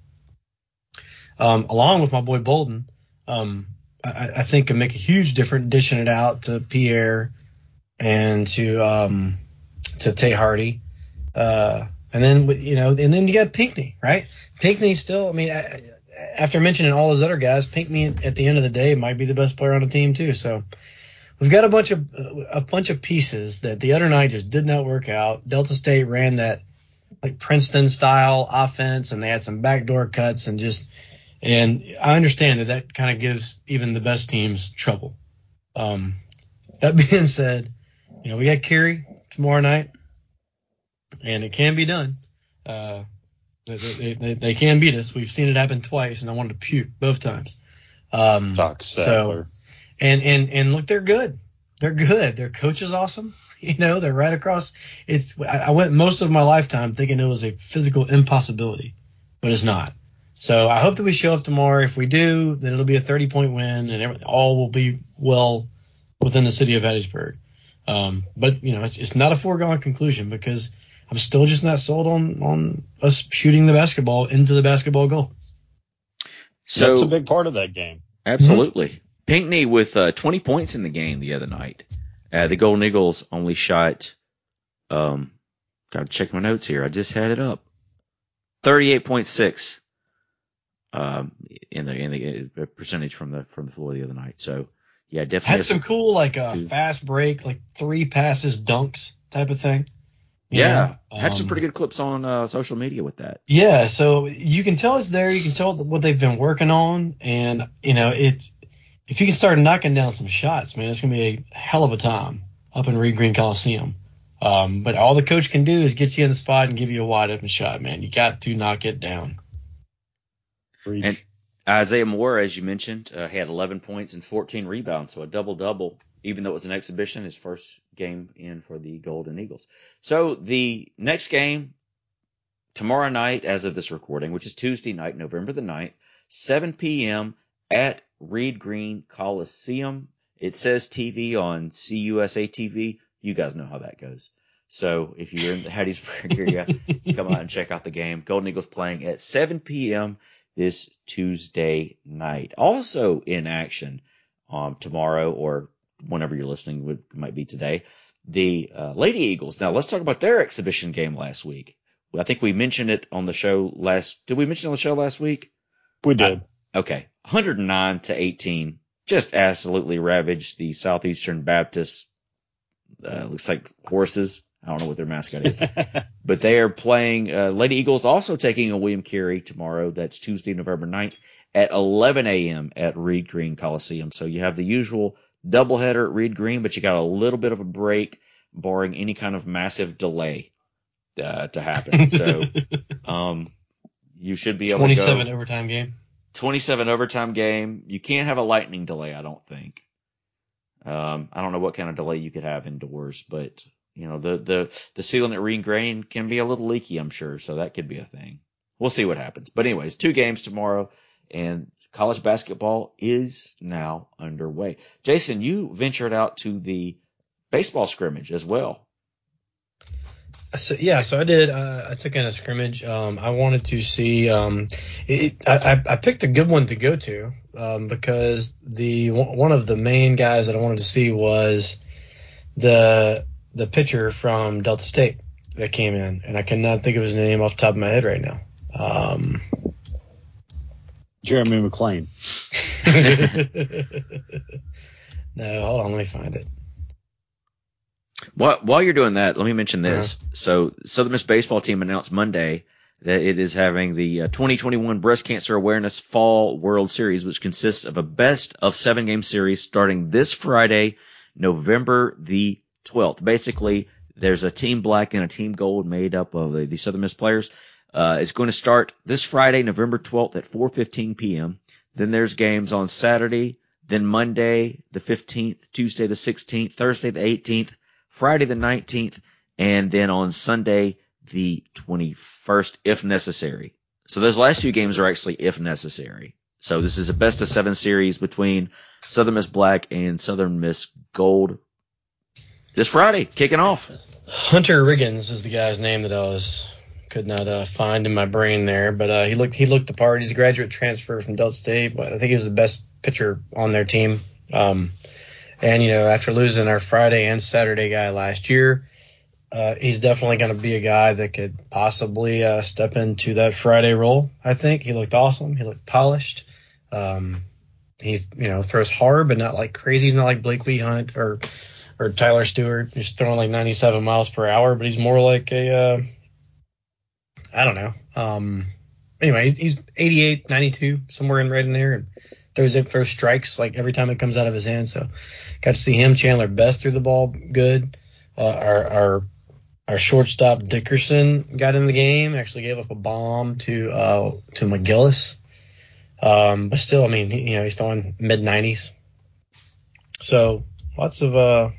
um, along with my boy Bolden, um, I, I think can make a huge difference dishing it out to Pierre and to um, to Tae Hardy. Uh, and then you know, and then you got Pinckney, right? Pinckney still. I mean, after mentioning all those other guys, Pinckney at the end of the day might be the best player on the team too. So we've got a bunch of a bunch of pieces that the other night just did not work out. Delta State ran that like Princeton style offense, and they had some backdoor cuts and just. And I understand that that kind of gives even the best teams trouble. Um, that being said, you know we got Carey tomorrow night, and it can be done. Uh, they, they, they, they can beat us. We've seen it happen twice, and I wanted to puke both times. Um, Talk so, and and and look, they're good. They're good. Their coach is awesome. You know, they're right across. It's I went most of my lifetime thinking it was a physical impossibility, but it's not. So I hope that we show up tomorrow. If we do, then it'll be a 30 point win, and every, all will be well within the city of Hattiesburg. Um, but you know, it's it's not a foregone conclusion because I'm still just not sold on on us shooting the basketball into the basketball goal. So That's a big part of that game. Absolutely. Pinckney with uh, 20 points in the game the other night. Uh, the Golden Eagles only shot, um, gotta check my notes here. I just had it up. 38.6, um, in the, in the uh, percentage from the, from the floor the other night. So yeah, definitely. Had some cool like uh, fast break, like three passes, dunks type of thing. You yeah. know, had some um, pretty good clips on, uh, social media with that. Yeah, so you can tell it's there. You can tell what they've been working on, and you know it's if you can start knocking down some shots, man, it's gonna be a hell of a time up in Reed Green Coliseum. Um, but all the coach can do is get you in the spot and give you a wide open shot, man. You got to knock it down. Reach. And Isaiah Moore, as you mentioned, uh, had 11 points and 14 rebounds, so a double double. Even though it was an exhibition, his first game in for the Golden Eagles. So the next game tomorrow night, as of this recording, which is Tuesday night, November the 9th, 7 p.m. at Reed Green Coliseum. It says TV on CUSA TV. You guys know how that goes. So if you're in the Hattiesburg area, come out and check out the game. Golden Eagles playing at 7 p.m. this Tuesday night. Also in action um, tomorrow or whenever you're listening would might be today. The uh, Lady Eagles. Now let's talk about their exhibition game last week. I think we mentioned it on the show last. Did we mention it on the show last week? we did. Okay, 109 to 18, just absolutely ravaged the Southeastern Baptist. Uh, looks like horses. I don't know what their mascot is, but they are playing. Uh, Lady Eagles also taking a William Carey tomorrow. That's Tuesday, November 9th at 11 a.m. at Reed Green Coliseum. So you have the usual doubleheader at Reed Green, but you got a little bit of a break, barring any kind of massive delay uh, to happen. So um, you should be able to go. 27 overtime game. 27 overtime game. You can't have a lightning delay, I don't think. Um, I don't know what kind of delay you could have indoors, but you know, the, the, the ceiling at Green can be a little leaky, I'm sure. So that could be a thing. We'll see what happens. But anyways, two games tomorrow and college basketball is now underway. Jason, you ventured out to the baseball scrimmage as well. So yeah, so I did. Uh, I took in a scrimmage. Um, I wanted to see. Um, it, I, I I picked a good one to go to um, because the one of the main guys that I wanted to see was the the pitcher from Delta State that came in, and I cannot think of his name off the top of my head right now. Um, Jeremy McLean. no, hold on, let me find it. While, while you're doing that, let me mention this. So, Southern Miss baseball team announced Monday that it is having the uh, 2021 Breast Cancer Awareness Fall World Series, which consists of a best of seven game series starting this Friday, November the 12th. Basically, there's a team black and a team gold made up of the, the Southern Miss players. Uh, it's going to start this Friday, November 12th at 4:15 p.m. Then there's games on Saturday, then Monday the 15th, Tuesday the 16th, Thursday the 18th, Friday the 19th, and then on Sunday the 21st if necessary. So those last few games are actually if necessary. So this is a best of seven series between Southern Miss Black and Southern Miss Gold. This Friday, kicking off. Hunter Riggins is the guy's name that I was could not uh, find in my brain there, but uh, he looked he looked the part. He's a graduate transfer from Delta State, but I think he was the best pitcher on their team. Um, and you know, after losing our Friday and Saturday guy last year, uh, he's definitely going to be a guy that could possibly uh, step into that Friday role. I think he looked awesome. He looked polished. Um, he you know throws hard, but not like crazy. He's not like Blake Wee Hunt or or Tyler Stuart. He's throwing like 97 miles per hour, but he's more like a uh, I don't know. Um, anyway, he's 88, 92, somewhere in right in there, and throws it throws strikes like every time it comes out of his hand. So got to see him. Chandler Best threw the ball good. Uh, our our our shortstop Dickerson got in the game. Actually gave up a bomb to uh, to McGillis. Um, but still, I mean, you know, he's throwing mid 90s. So lots of uh,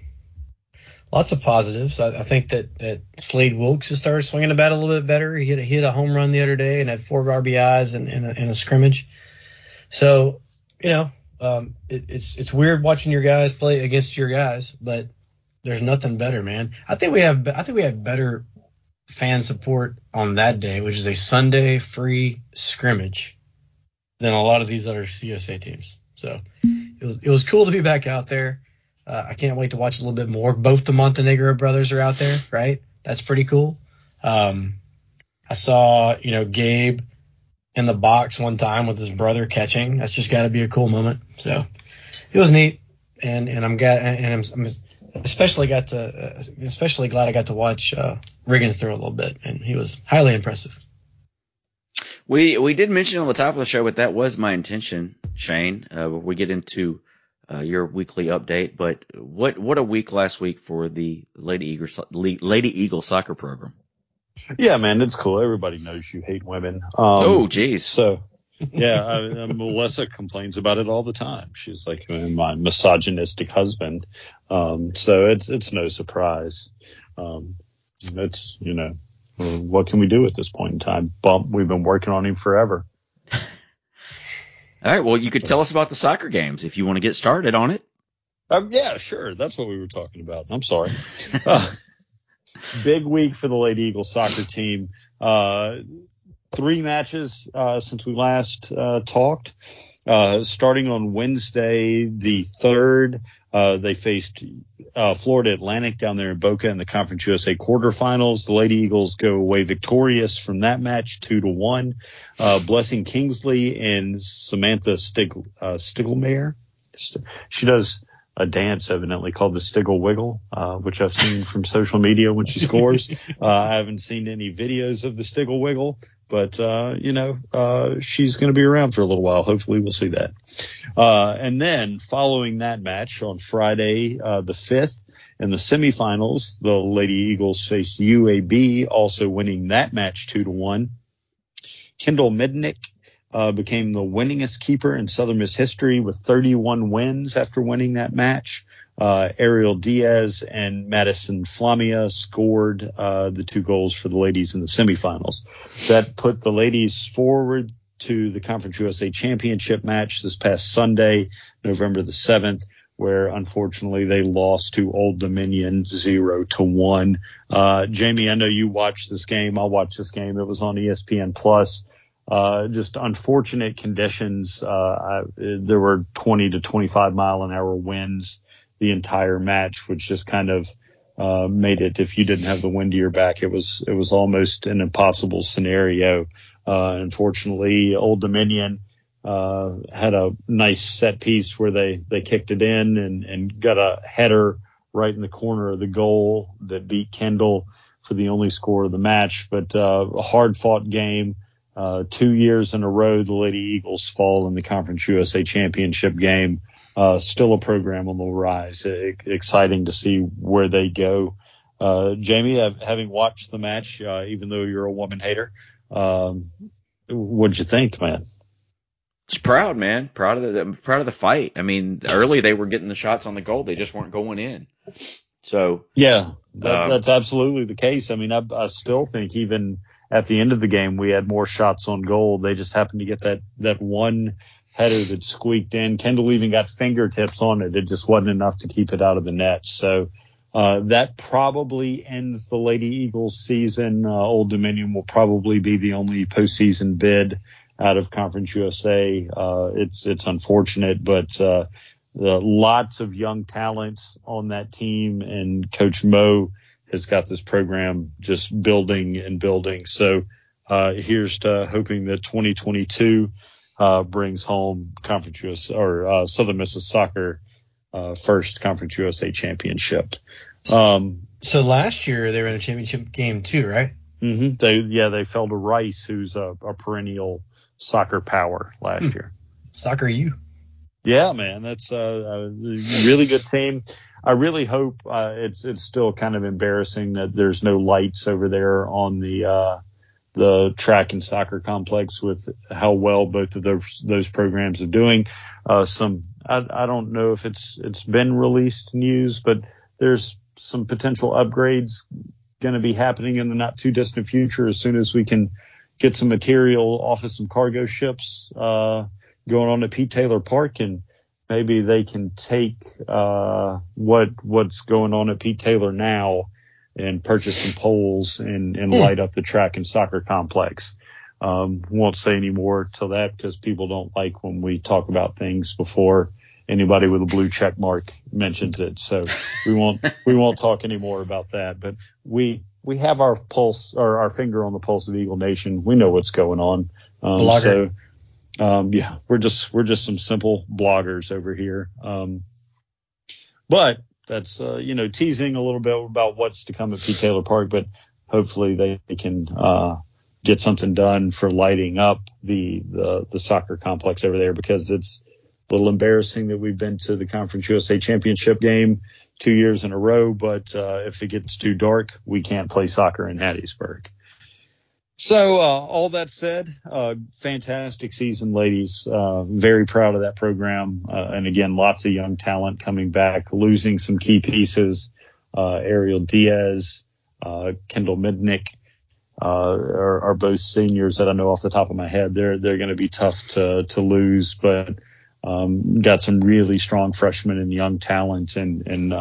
lots of positives. I, I think that, that Slade Wilks has started swinging the bat a little bit better. He hit, he hit a home run the other day and had four RBIs in, in, a, a scrimmage. So, you know, um, it, it's it's weird watching your guys play against your guys, but there's nothing better, man. I think we have I think we have better fan support on that day, which is a Sunday free scrimmage, than a lot of these other CSA teams. So it was it was cool to be back out there. Uh, I can't wait to watch a little bit more. Both the Montenegro brothers are out there, right? That's pretty cool. Um, I saw, you know, Gabe in the box one time with his brother catching. That's just got to be a cool moment. So it was neat, and and I'm glad, and I'm, I'm especially got to, uh, especially glad I got to watch uh, Riggins throw a little bit, and he was highly impressive. We we did mention on the top of the show, but that was my intention, Shane. Uh, we get into uh, your weekly update, but what what a week last week for the Lady Eagle Lady Eagle soccer program. Yeah, man, it's cool. Everybody knows you hate women. Um, oh, geez. So, yeah, I, I, Melissa complains about it all the time. She's like my misogynistic husband. Um, so it's it's no surprise. Um, it's you know what can we do at this point in time? Bump. We've been working on him forever. All right. Well, you could tell us about the soccer games if you want to get started on it. Uh, yeah, sure. That's what we were talking about. I'm sorry. Uh, big week for the Lady Eagles soccer team. Uh, three matches uh, since we last uh, talked. Uh, starting on Wednesday, the third, uh, they faced uh, Florida Atlantic down there in Boca in the Conference USA quarterfinals. The Lady Eagles go away victorious from that match, two to one. Uh, Blessing Kingsley and Samantha Stig- Stiglmeyer. She does a dance evidently called the Stiggle Wiggle, uh, which I've seen from social media when she scores. uh, I haven't seen any videos of the Stiggle Wiggle, but uh, you know uh, she's going to be around for a little while. Hopefully, we'll see that. Uh, and then following that match on Friday uh, the fifth. In the semifinals, the Lady Eagles faced UAB, also winning that match two to one. Kendall Midnick uh, became the winningest keeper in Southern Miss history with 31 wins after winning that match. Uh, Ariel Diaz and Madison Flamia scored uh, the two goals for the ladies in the semifinals. That put the ladies forward to the Conference USA Championship match this past Sunday, November the 7th, where unfortunately they lost to Old Dominion zero to one. Uh, Jamie, I know you watched this game. I watched this game. It was on ESPN Plus. Uh, just unfortunate conditions. Uh, I, there were 20 to 25 mile an hour winds the entire match, which just kind of uh, made it if you didn't have the wind to your back. It was it was almost an impossible scenario. Uh, unfortunately, Old Dominion uh, had a nice set piece where they they kicked it in and and got a header right in the corner of the goal that beat Kendall for the only score of the match. But uh, a hard fought game. Uh, two years in a row, the Lady Eagles fall in the Conference USA Championship game uh, still a program on the rise. exciting to see where they go. Uh, Jamie, having watched the match, uh, even though you're a woman hater, um, what'd you think, man? Just proud, man. Proud of the proud of the fight. I mean, early they were getting the shots on the goal, they just weren't going in. So yeah, that, um, that's absolutely the case. I mean, I, I still think even at the end of the game we had more shots on goal. They just happened to get that that one header that squeaked in. Kendall even got fingertips on it. It just wasn't enough to keep it out of the net. So uh, that probably ends the Lady Eagles season. Uh, Old Dominion will probably be the only postseason bid out of Conference USA. Uh, it's it's unfortunate, but uh, lots of young talent on that team, and Coach Mo has got this program just building and building. So uh, here's to hoping that 2022 uh, brings home Conference USA or uh, Southern Miss Soccer uh, first Conference USA championship. Um, so last year they were in a championship game too, right? Mm-hmm. They yeah they fell to Rice, who's a, a perennial soccer power last hmm. year. Soccer you? Yeah, man, that's a, a really good team. I really hope uh, it's it's still kind of embarrassing that there's no lights over there on the uh, the track and soccer complex with how well both of those those programs are doing. Uh, some I, I don't know if it's it's been released news, but there's some potential upgrades going to be happening in the not too distant future as soon as we can get some material off of some cargo ships uh, going on at Pete Taylor Park and maybe they can take uh, what what's going on at Pete Taylor now and purchase some poles and, and hmm. light up the track and soccer complex. Um, won't say any more till that because people don't like when we talk about things before anybody with a blue check mark mentions it. So we won't we won't talk anymore about that. But we we have our pulse or our finger on the pulse of Eagle Nation. We know what's going on. Um, so um, yeah, we're just we're just some simple bloggers over here. Um, but that's uh, you know teasing a little bit about what's to come at Pete Taylor Park, but hopefully they can uh, get something done for lighting up the, the the soccer complex over there because it's a little embarrassing that we've been to the Conference USA Championship game two years in a row, but uh, if it gets too dark, we can't play soccer in Hattiesburg. So uh, all that said, uh, fantastic season, ladies. Uh, very proud of that program, uh, and again, lots of young talent coming back. Losing some key pieces, uh, Ariel Diaz, uh, Kendall Midnick, are, are, both seniors that I know off the top of my head. They're they're going to be tough to to lose, but um, got some really strong freshmen and young talent, and and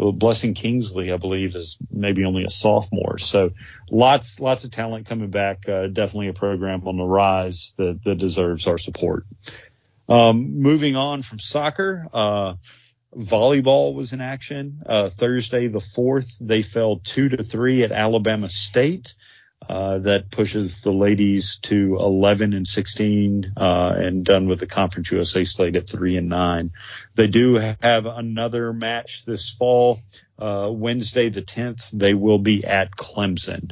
Blessing Kingsley, I believe, is maybe only a sophomore. So lots, lots of talent coming back. Uh, definitely a program on the rise that, that deserves our support. Um, moving on from soccer, uh, volleyball was in action. Uh, Thursday the fourth, they fell two to three at Alabama State. Uh, that pushes the ladies to 11 and 16 uh, and done with the Conference USA slate at three and nine. They do have another match this fall, uh, Wednesday the 10th. They will be at Clemson.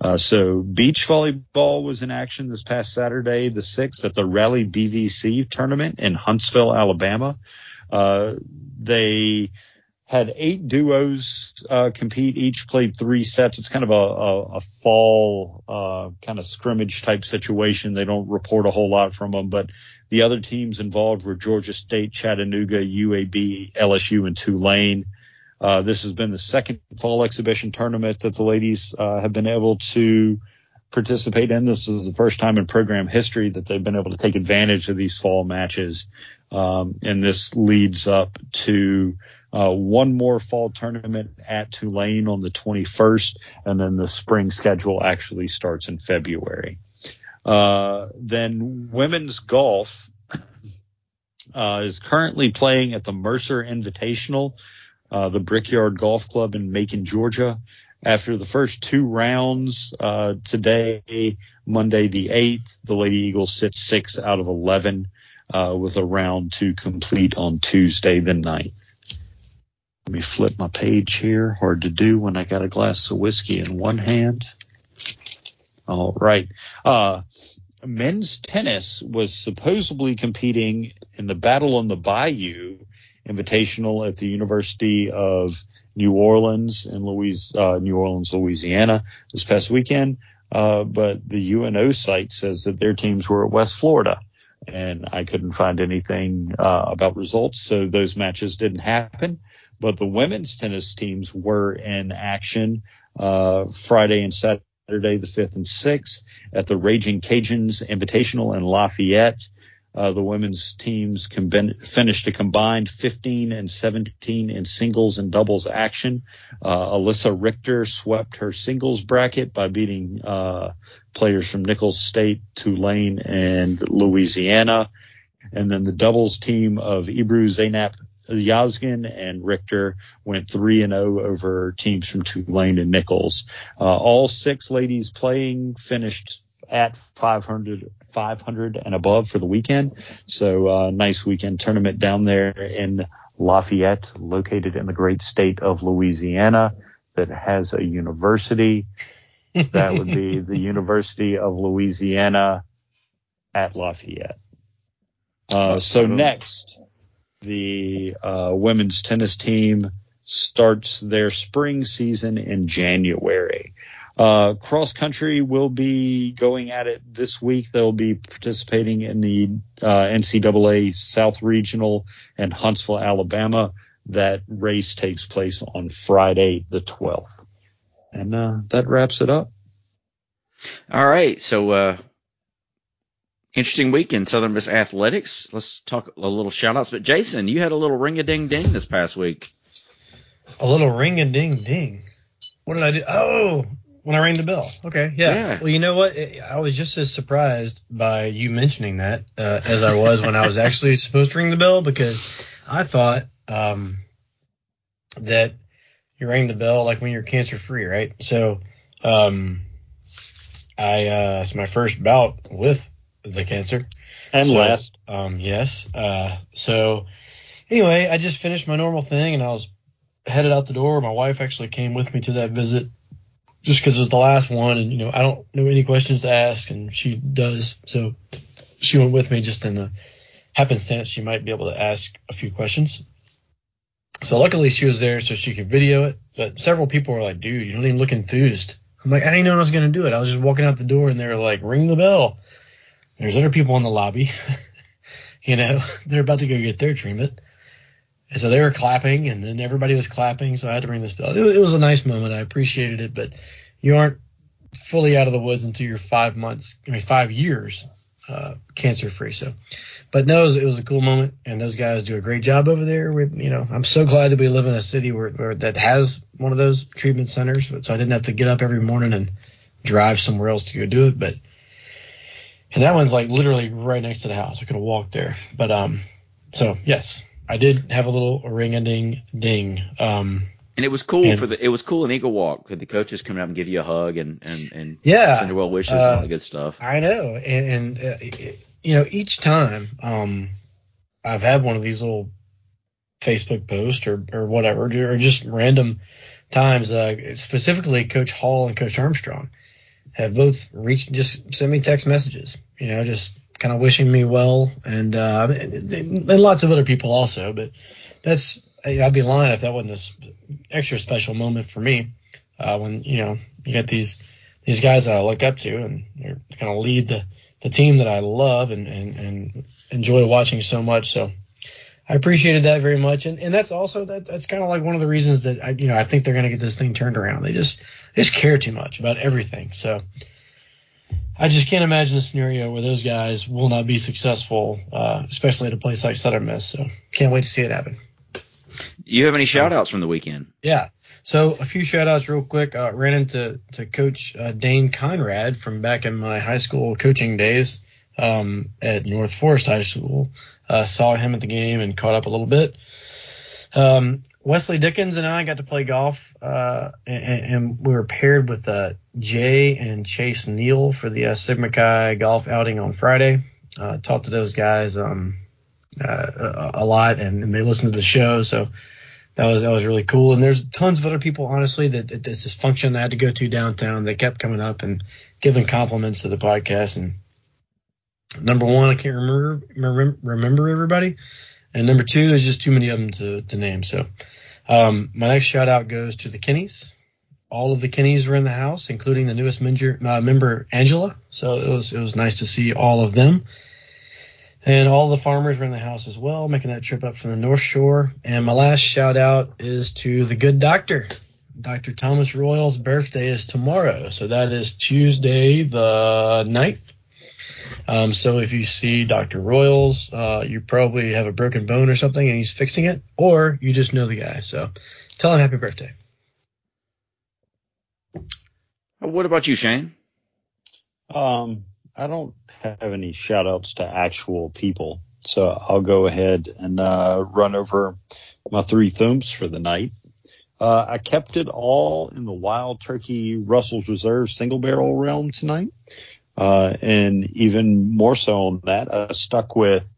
Uh, so beach volleyball was in action this past Saturday, the 6th, at the Rally BVC tournament in Huntsville, Alabama. Uh, they had eight duos uh, compete. Each played three sets. It's kind of a, a, a fall uh, kind of scrimmage type situation. They don't report a whole lot from them, but the other teams involved were Georgia State, Chattanooga, UAB, LSU, and Tulane. Uh, this has been the second fall exhibition tournament that the ladies uh, have been able to participate in. This is the first time in program history that they've been able to take advantage of these fall matches. Um, and this leads up to uh, one more fall tournament at Tulane on the 21st, and then the spring schedule actually starts in February. Uh, then women's golf uh, is currently playing at the Mercer Invitational. uh, the Brickyard Golf Club in Macon, Georgia. After the first two rounds uh, today, Monday the 8th, the Lady Eagles sit six out of 11 uh, with a round to complete on Tuesday the 9th. Let me flip my page here. Hard to do when I got a glass of whiskey in one hand. All right. Uh, men's tennis was supposedly competing in the Battle on the Bayou Invitational at the University of New Orleans in Louis, uh, New Orleans, Louisiana this past weekend. Uh, but the UNO site says that their teams were at West Florida and I couldn't find anything uh, about results. So those matches didn't happen. But the women's tennis teams were in action uh, Friday and Saturday, the 5th and 6th, at the Raging Cajuns Invitational in Lafayette. Uh, the women's teams finished a combined 15 and 17 in singles and doubles action. Uh, Alyssa Richter swept her singles bracket by beating uh, players from Nicholls State, Tulane, and Louisiana. And then the doubles team of Ebru Zainab Yazgin and Richter went 3 and 0 over teams from Tulane and Nicholls. Uh, all six ladies playing finished at 500, 500 and above for the weekend. So uh, nice weekend tournament down there in Lafayette, located in the great state of Louisiana that has a university. that would be the University of Louisiana at Lafayette. Uh, so next, the uh, women's tennis team starts their spring season in January. Uh, cross country will be going at it this week. They'll be participating in the uh, NCAA South Regional in Huntsville, Alabama. That race takes place on Friday the 12th. And uh, that wraps it up. All right. So, uh, interesting week in Southern Miss Athletics. Let's talk a little shout outs. But Jason, you had a little ring a ding ding this past week. A little ring a ding ding. What did I do? Oh, when I rang the bell. Okay, yeah. Yeah. Well, you know what? I was just as surprised by you mentioning that uh, as I was when I was actually supposed to ring the bell because I thought um, that you rang the bell like when you're cancer free, right? So, um, I uh, it's my first bout with the cancer. And So, last, Um, yes. Uh, so anyway, I just finished my normal thing and I was headed out the door. My wife actually came with me to that visit just because it's the last one and, you know, I don't know any questions to ask and she does. So she went with me just in the happenstance she might be able to ask a few questions. So luckily she was there so she could video it. But several people were like, dude, you don't even look enthused. I'm like, I didn't know I was going to do it. I was just walking out the door and they were like, ring the bell. There's other people in the lobby. you know, they're about to go get their treatment. And so they were clapping, and then everybody was clapping. So I had to bring this bell. It, it was a nice moment. I appreciated it, but you aren't fully out of the woods until you're five months, I mean, five years uh, cancer free. So, but no, it was, it was a cool moment, and those guys do a great job over there. We, you know, I'm so glad that we live in a city where, where that has one of those treatment centers, so I didn't have to get up every morning and drive somewhere else to go do it. But and that one's like literally right next to the house. I could have walked there. But um, so yes, I did have a little ring a ding ding. Um, And it was cool And- for the it was cool in Eagle Walk. The coaches come out and give you a hug and and and Yeah, send your well wishes and all the good stuff. I know, and, and uh, you know, each time um, I've had one of these little Facebook posts or or whatever, or just random times. Uh, specifically, Coach Hall and Coach Armstrong have both reached, just sent me text messages. You know, just kind of wishing me well, and uh, and, lots of other people also. But that's I'd be lying if that wasn't an extra special moment for me. Uh, when you know you got these these guys that I look up to and they're kind of lead the, the team that I love and, and, and enjoy watching so much. So I appreciated that very much. And, and that's also, that, that's kind of like one of the reasons that I, you know, I think they're going to get this thing turned around. They just, they just care too much about everything. So I just can't imagine a scenario where those guys will not be successful, uh, especially at a place like Southern Miss. So can't wait to see it happen. You have any shout outs from the weekend? Yeah. So a few shout outs real quick. Uh, ran into to Coach uh, Dane Conrad from back in my high school coaching days um, at North Forest High School. Uh, saw him at the game and caught up a little bit. Um, Wesley Dickens and I got to play golf, uh, and, and we were paired with uh, Jay and Chase Neal for the uh, Sigma Chi golf outing on Friday. Uh, talked to those guys um, uh, a, a lot, and, and they listened to the show, so that was that was really cool. And there's tons of other people, honestly, that, that this function I had to go to downtown. They kept coming up and giving compliments to the podcast. And number one, I can't remember remember everybody, and number two, is just too many of them to, to name. So um, my next shout out goes to the Kinneys. All of the Kinneys were in the house, including the newest member, uh, member Angela. So it was it was nice to see all of them. And all the farmers were in the house as well, making that trip up from the North Shore. And my last shout out is to the good doctor. Dr. Thomas Royal's birthday is tomorrow. So that is Tuesday the 9th. Um, so if you see Dr. Royals, uh, you probably have a broken bone or something and he's fixing it, or you just know the guy. So tell him happy birthday. What about you, Shane? Um, I don't have any shout outs to actual people. So I'll go ahead and uh, run over my three thumbs for the night. Uh, I kept it all in the Wild Turkey Russell's Reserve single barrel realm tonight. Uh, and even more so on that, I stuck with,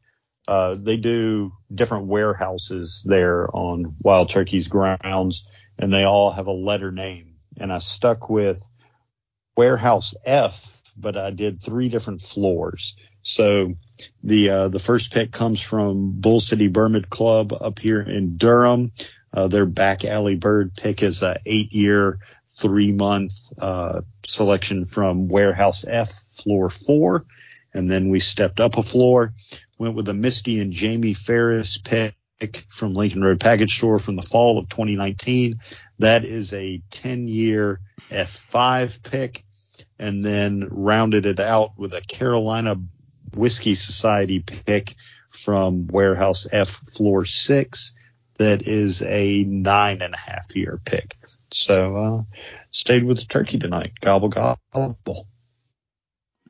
uh, they do different warehouses there on Wild Turkey's grounds, and they all have a letter name. And I stuck with Warehouse F, but I did three different floors. So the uh, the first pick comes from Bull City Bermud Club up here in Durham. Uh, their back alley bird pick is a eight year, three month uh, selection from Warehouse F, floor four. And then we stepped up a floor, went with a Misty and Jamie Ferris pick from Lincoln Road Package Store from the fall of 2019. That is a 10 year F5 pick. And then rounded it out with a Carolina Whiskey Society pick from Warehouse F, floor six that is a nine and a half year pick. So uh, stayed with the turkey tonight. Gobble gobble.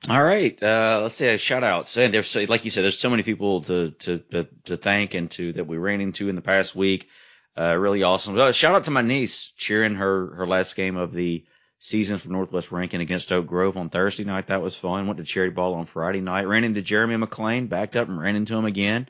All right. Uh, let's say a shout out. So there's like you said, there's so many people to to to, to thank and to that we ran into in the past week. Uh, really awesome. Uh, shout out to my niece cheering her her last game of the season for Northwest Rankin against Oak Grove on Thursday night. That was fun. Went to charity ball on Friday night. Ran into Jeremy McLean, backed up and ran into him again.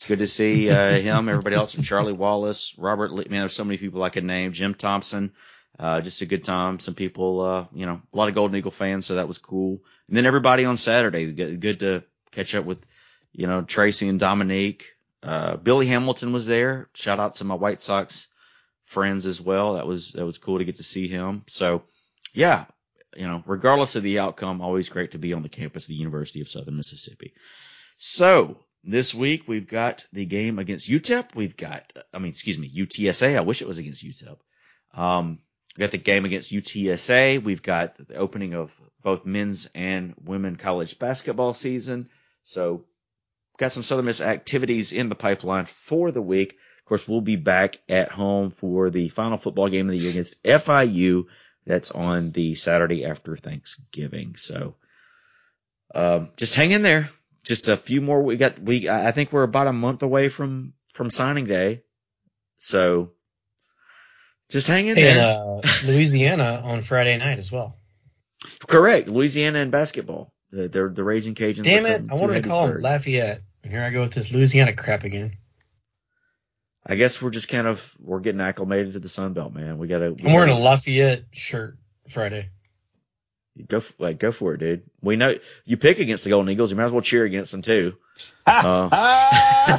It's good to see uh, him, everybody else, from Charlie Wallace, Robert. Man, there's so many people I could name. Jim Thompson. Uh, just a good time. Some people, uh, you know, a lot of Golden Eagle fans, so that was cool. And then everybody on Saturday, good to catch up with, you know, Tracy and Dominique. Uh, Billy Hamilton was there. Shout out to my White Sox friends as well. That was that was cool to get to see him. So, yeah, you know, regardless of the outcome, always great to be on the campus of the University of Southern Mississippi. So this week we've got the game against UTEP. We've got, I mean, excuse me, UTSA. I wish it was against UTEP. Um, we got the game against UTSA. We've got the opening of both men's and women college basketball season. So got some Southern Miss activities in the pipeline for the week. Of course, we'll be back at home for the final football game of the year against FIU. That's on the Saturday after Thanksgiving. So, um, just hang in there just a few more. We got we I think we're about a month away from from signing day, so just hang in and, there. Uh, Louisiana on Friday night as well. Correct, Louisiana and basketball. The the, the Raging Cajuns. Damn it! I wanted to call them Lafayette. And here I go with this Louisiana crap again. I guess we're just kind of we're getting acclimated to the Sun Belt, man. We gotta. We I'm wearing gotta, a Lafayette shirt Friday. Go like go for it, dude. We know you pick against the Golden Eagles. You might as well cheer against them too. Uh,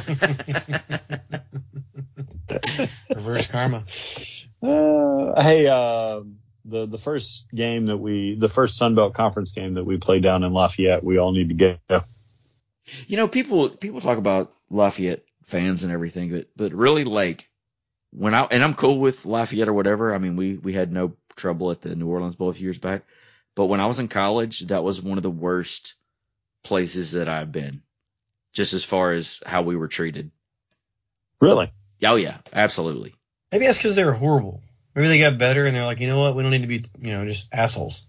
Reverse karma. Uh, hey, uh, the the first game that we the first Sun Belt Conference game that we played down in Lafayette, we all need to go. You know, people people talk about Lafayette fans and everything, but but really like when I and I'm cool with Lafayette or whatever. I mean, we we had no trouble at the New Orleans Bowl a few years back. But when I was in college, that was one of the worst places that I've been, just as far as how we were treated. Really? Oh yeah, absolutely. Maybe that's because they were horrible. Maybe they got better and they're like, you know what, we don't need to be, you know, just assholes.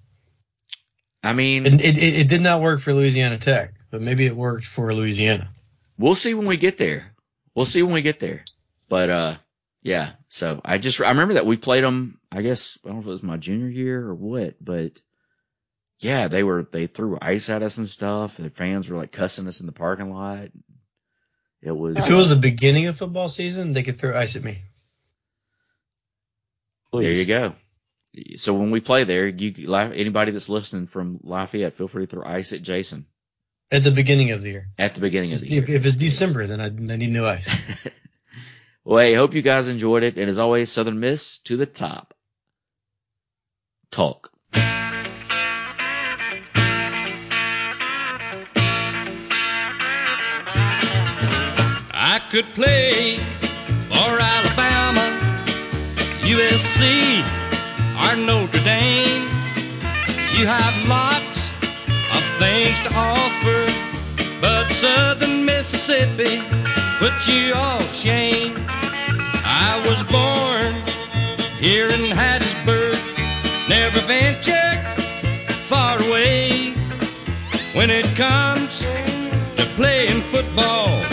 I mean, it, it, it did not work for Louisiana Tech, but maybe it worked for Louisiana. We'll see when we get there. We'll see when we get there. But uh, Yeah. So I just I remember that we played them. I guess I don't know if it was my junior year or what, but yeah, they were they threw ice at us and stuff. The fans were like cussing us in the parking lot. It was. If it was the beginning of football season, they could throw ice at me. There you go. So when we play there, you anybody that's listening from Lafayette, feel free to throw ice at Jason. At the beginning of the year. At the beginning of the if, year. If it's December, then I, I need no ice. well, hey, hope you guys enjoyed it. And as always, Southern Miss to the top. Talk. Could play for Alabama, USC, or Notre Dame. You have lots of things to offer, but Southern Mississippi put you all shame. I was born here in Hattiesburg, never ventured far away. When it comes to playing football,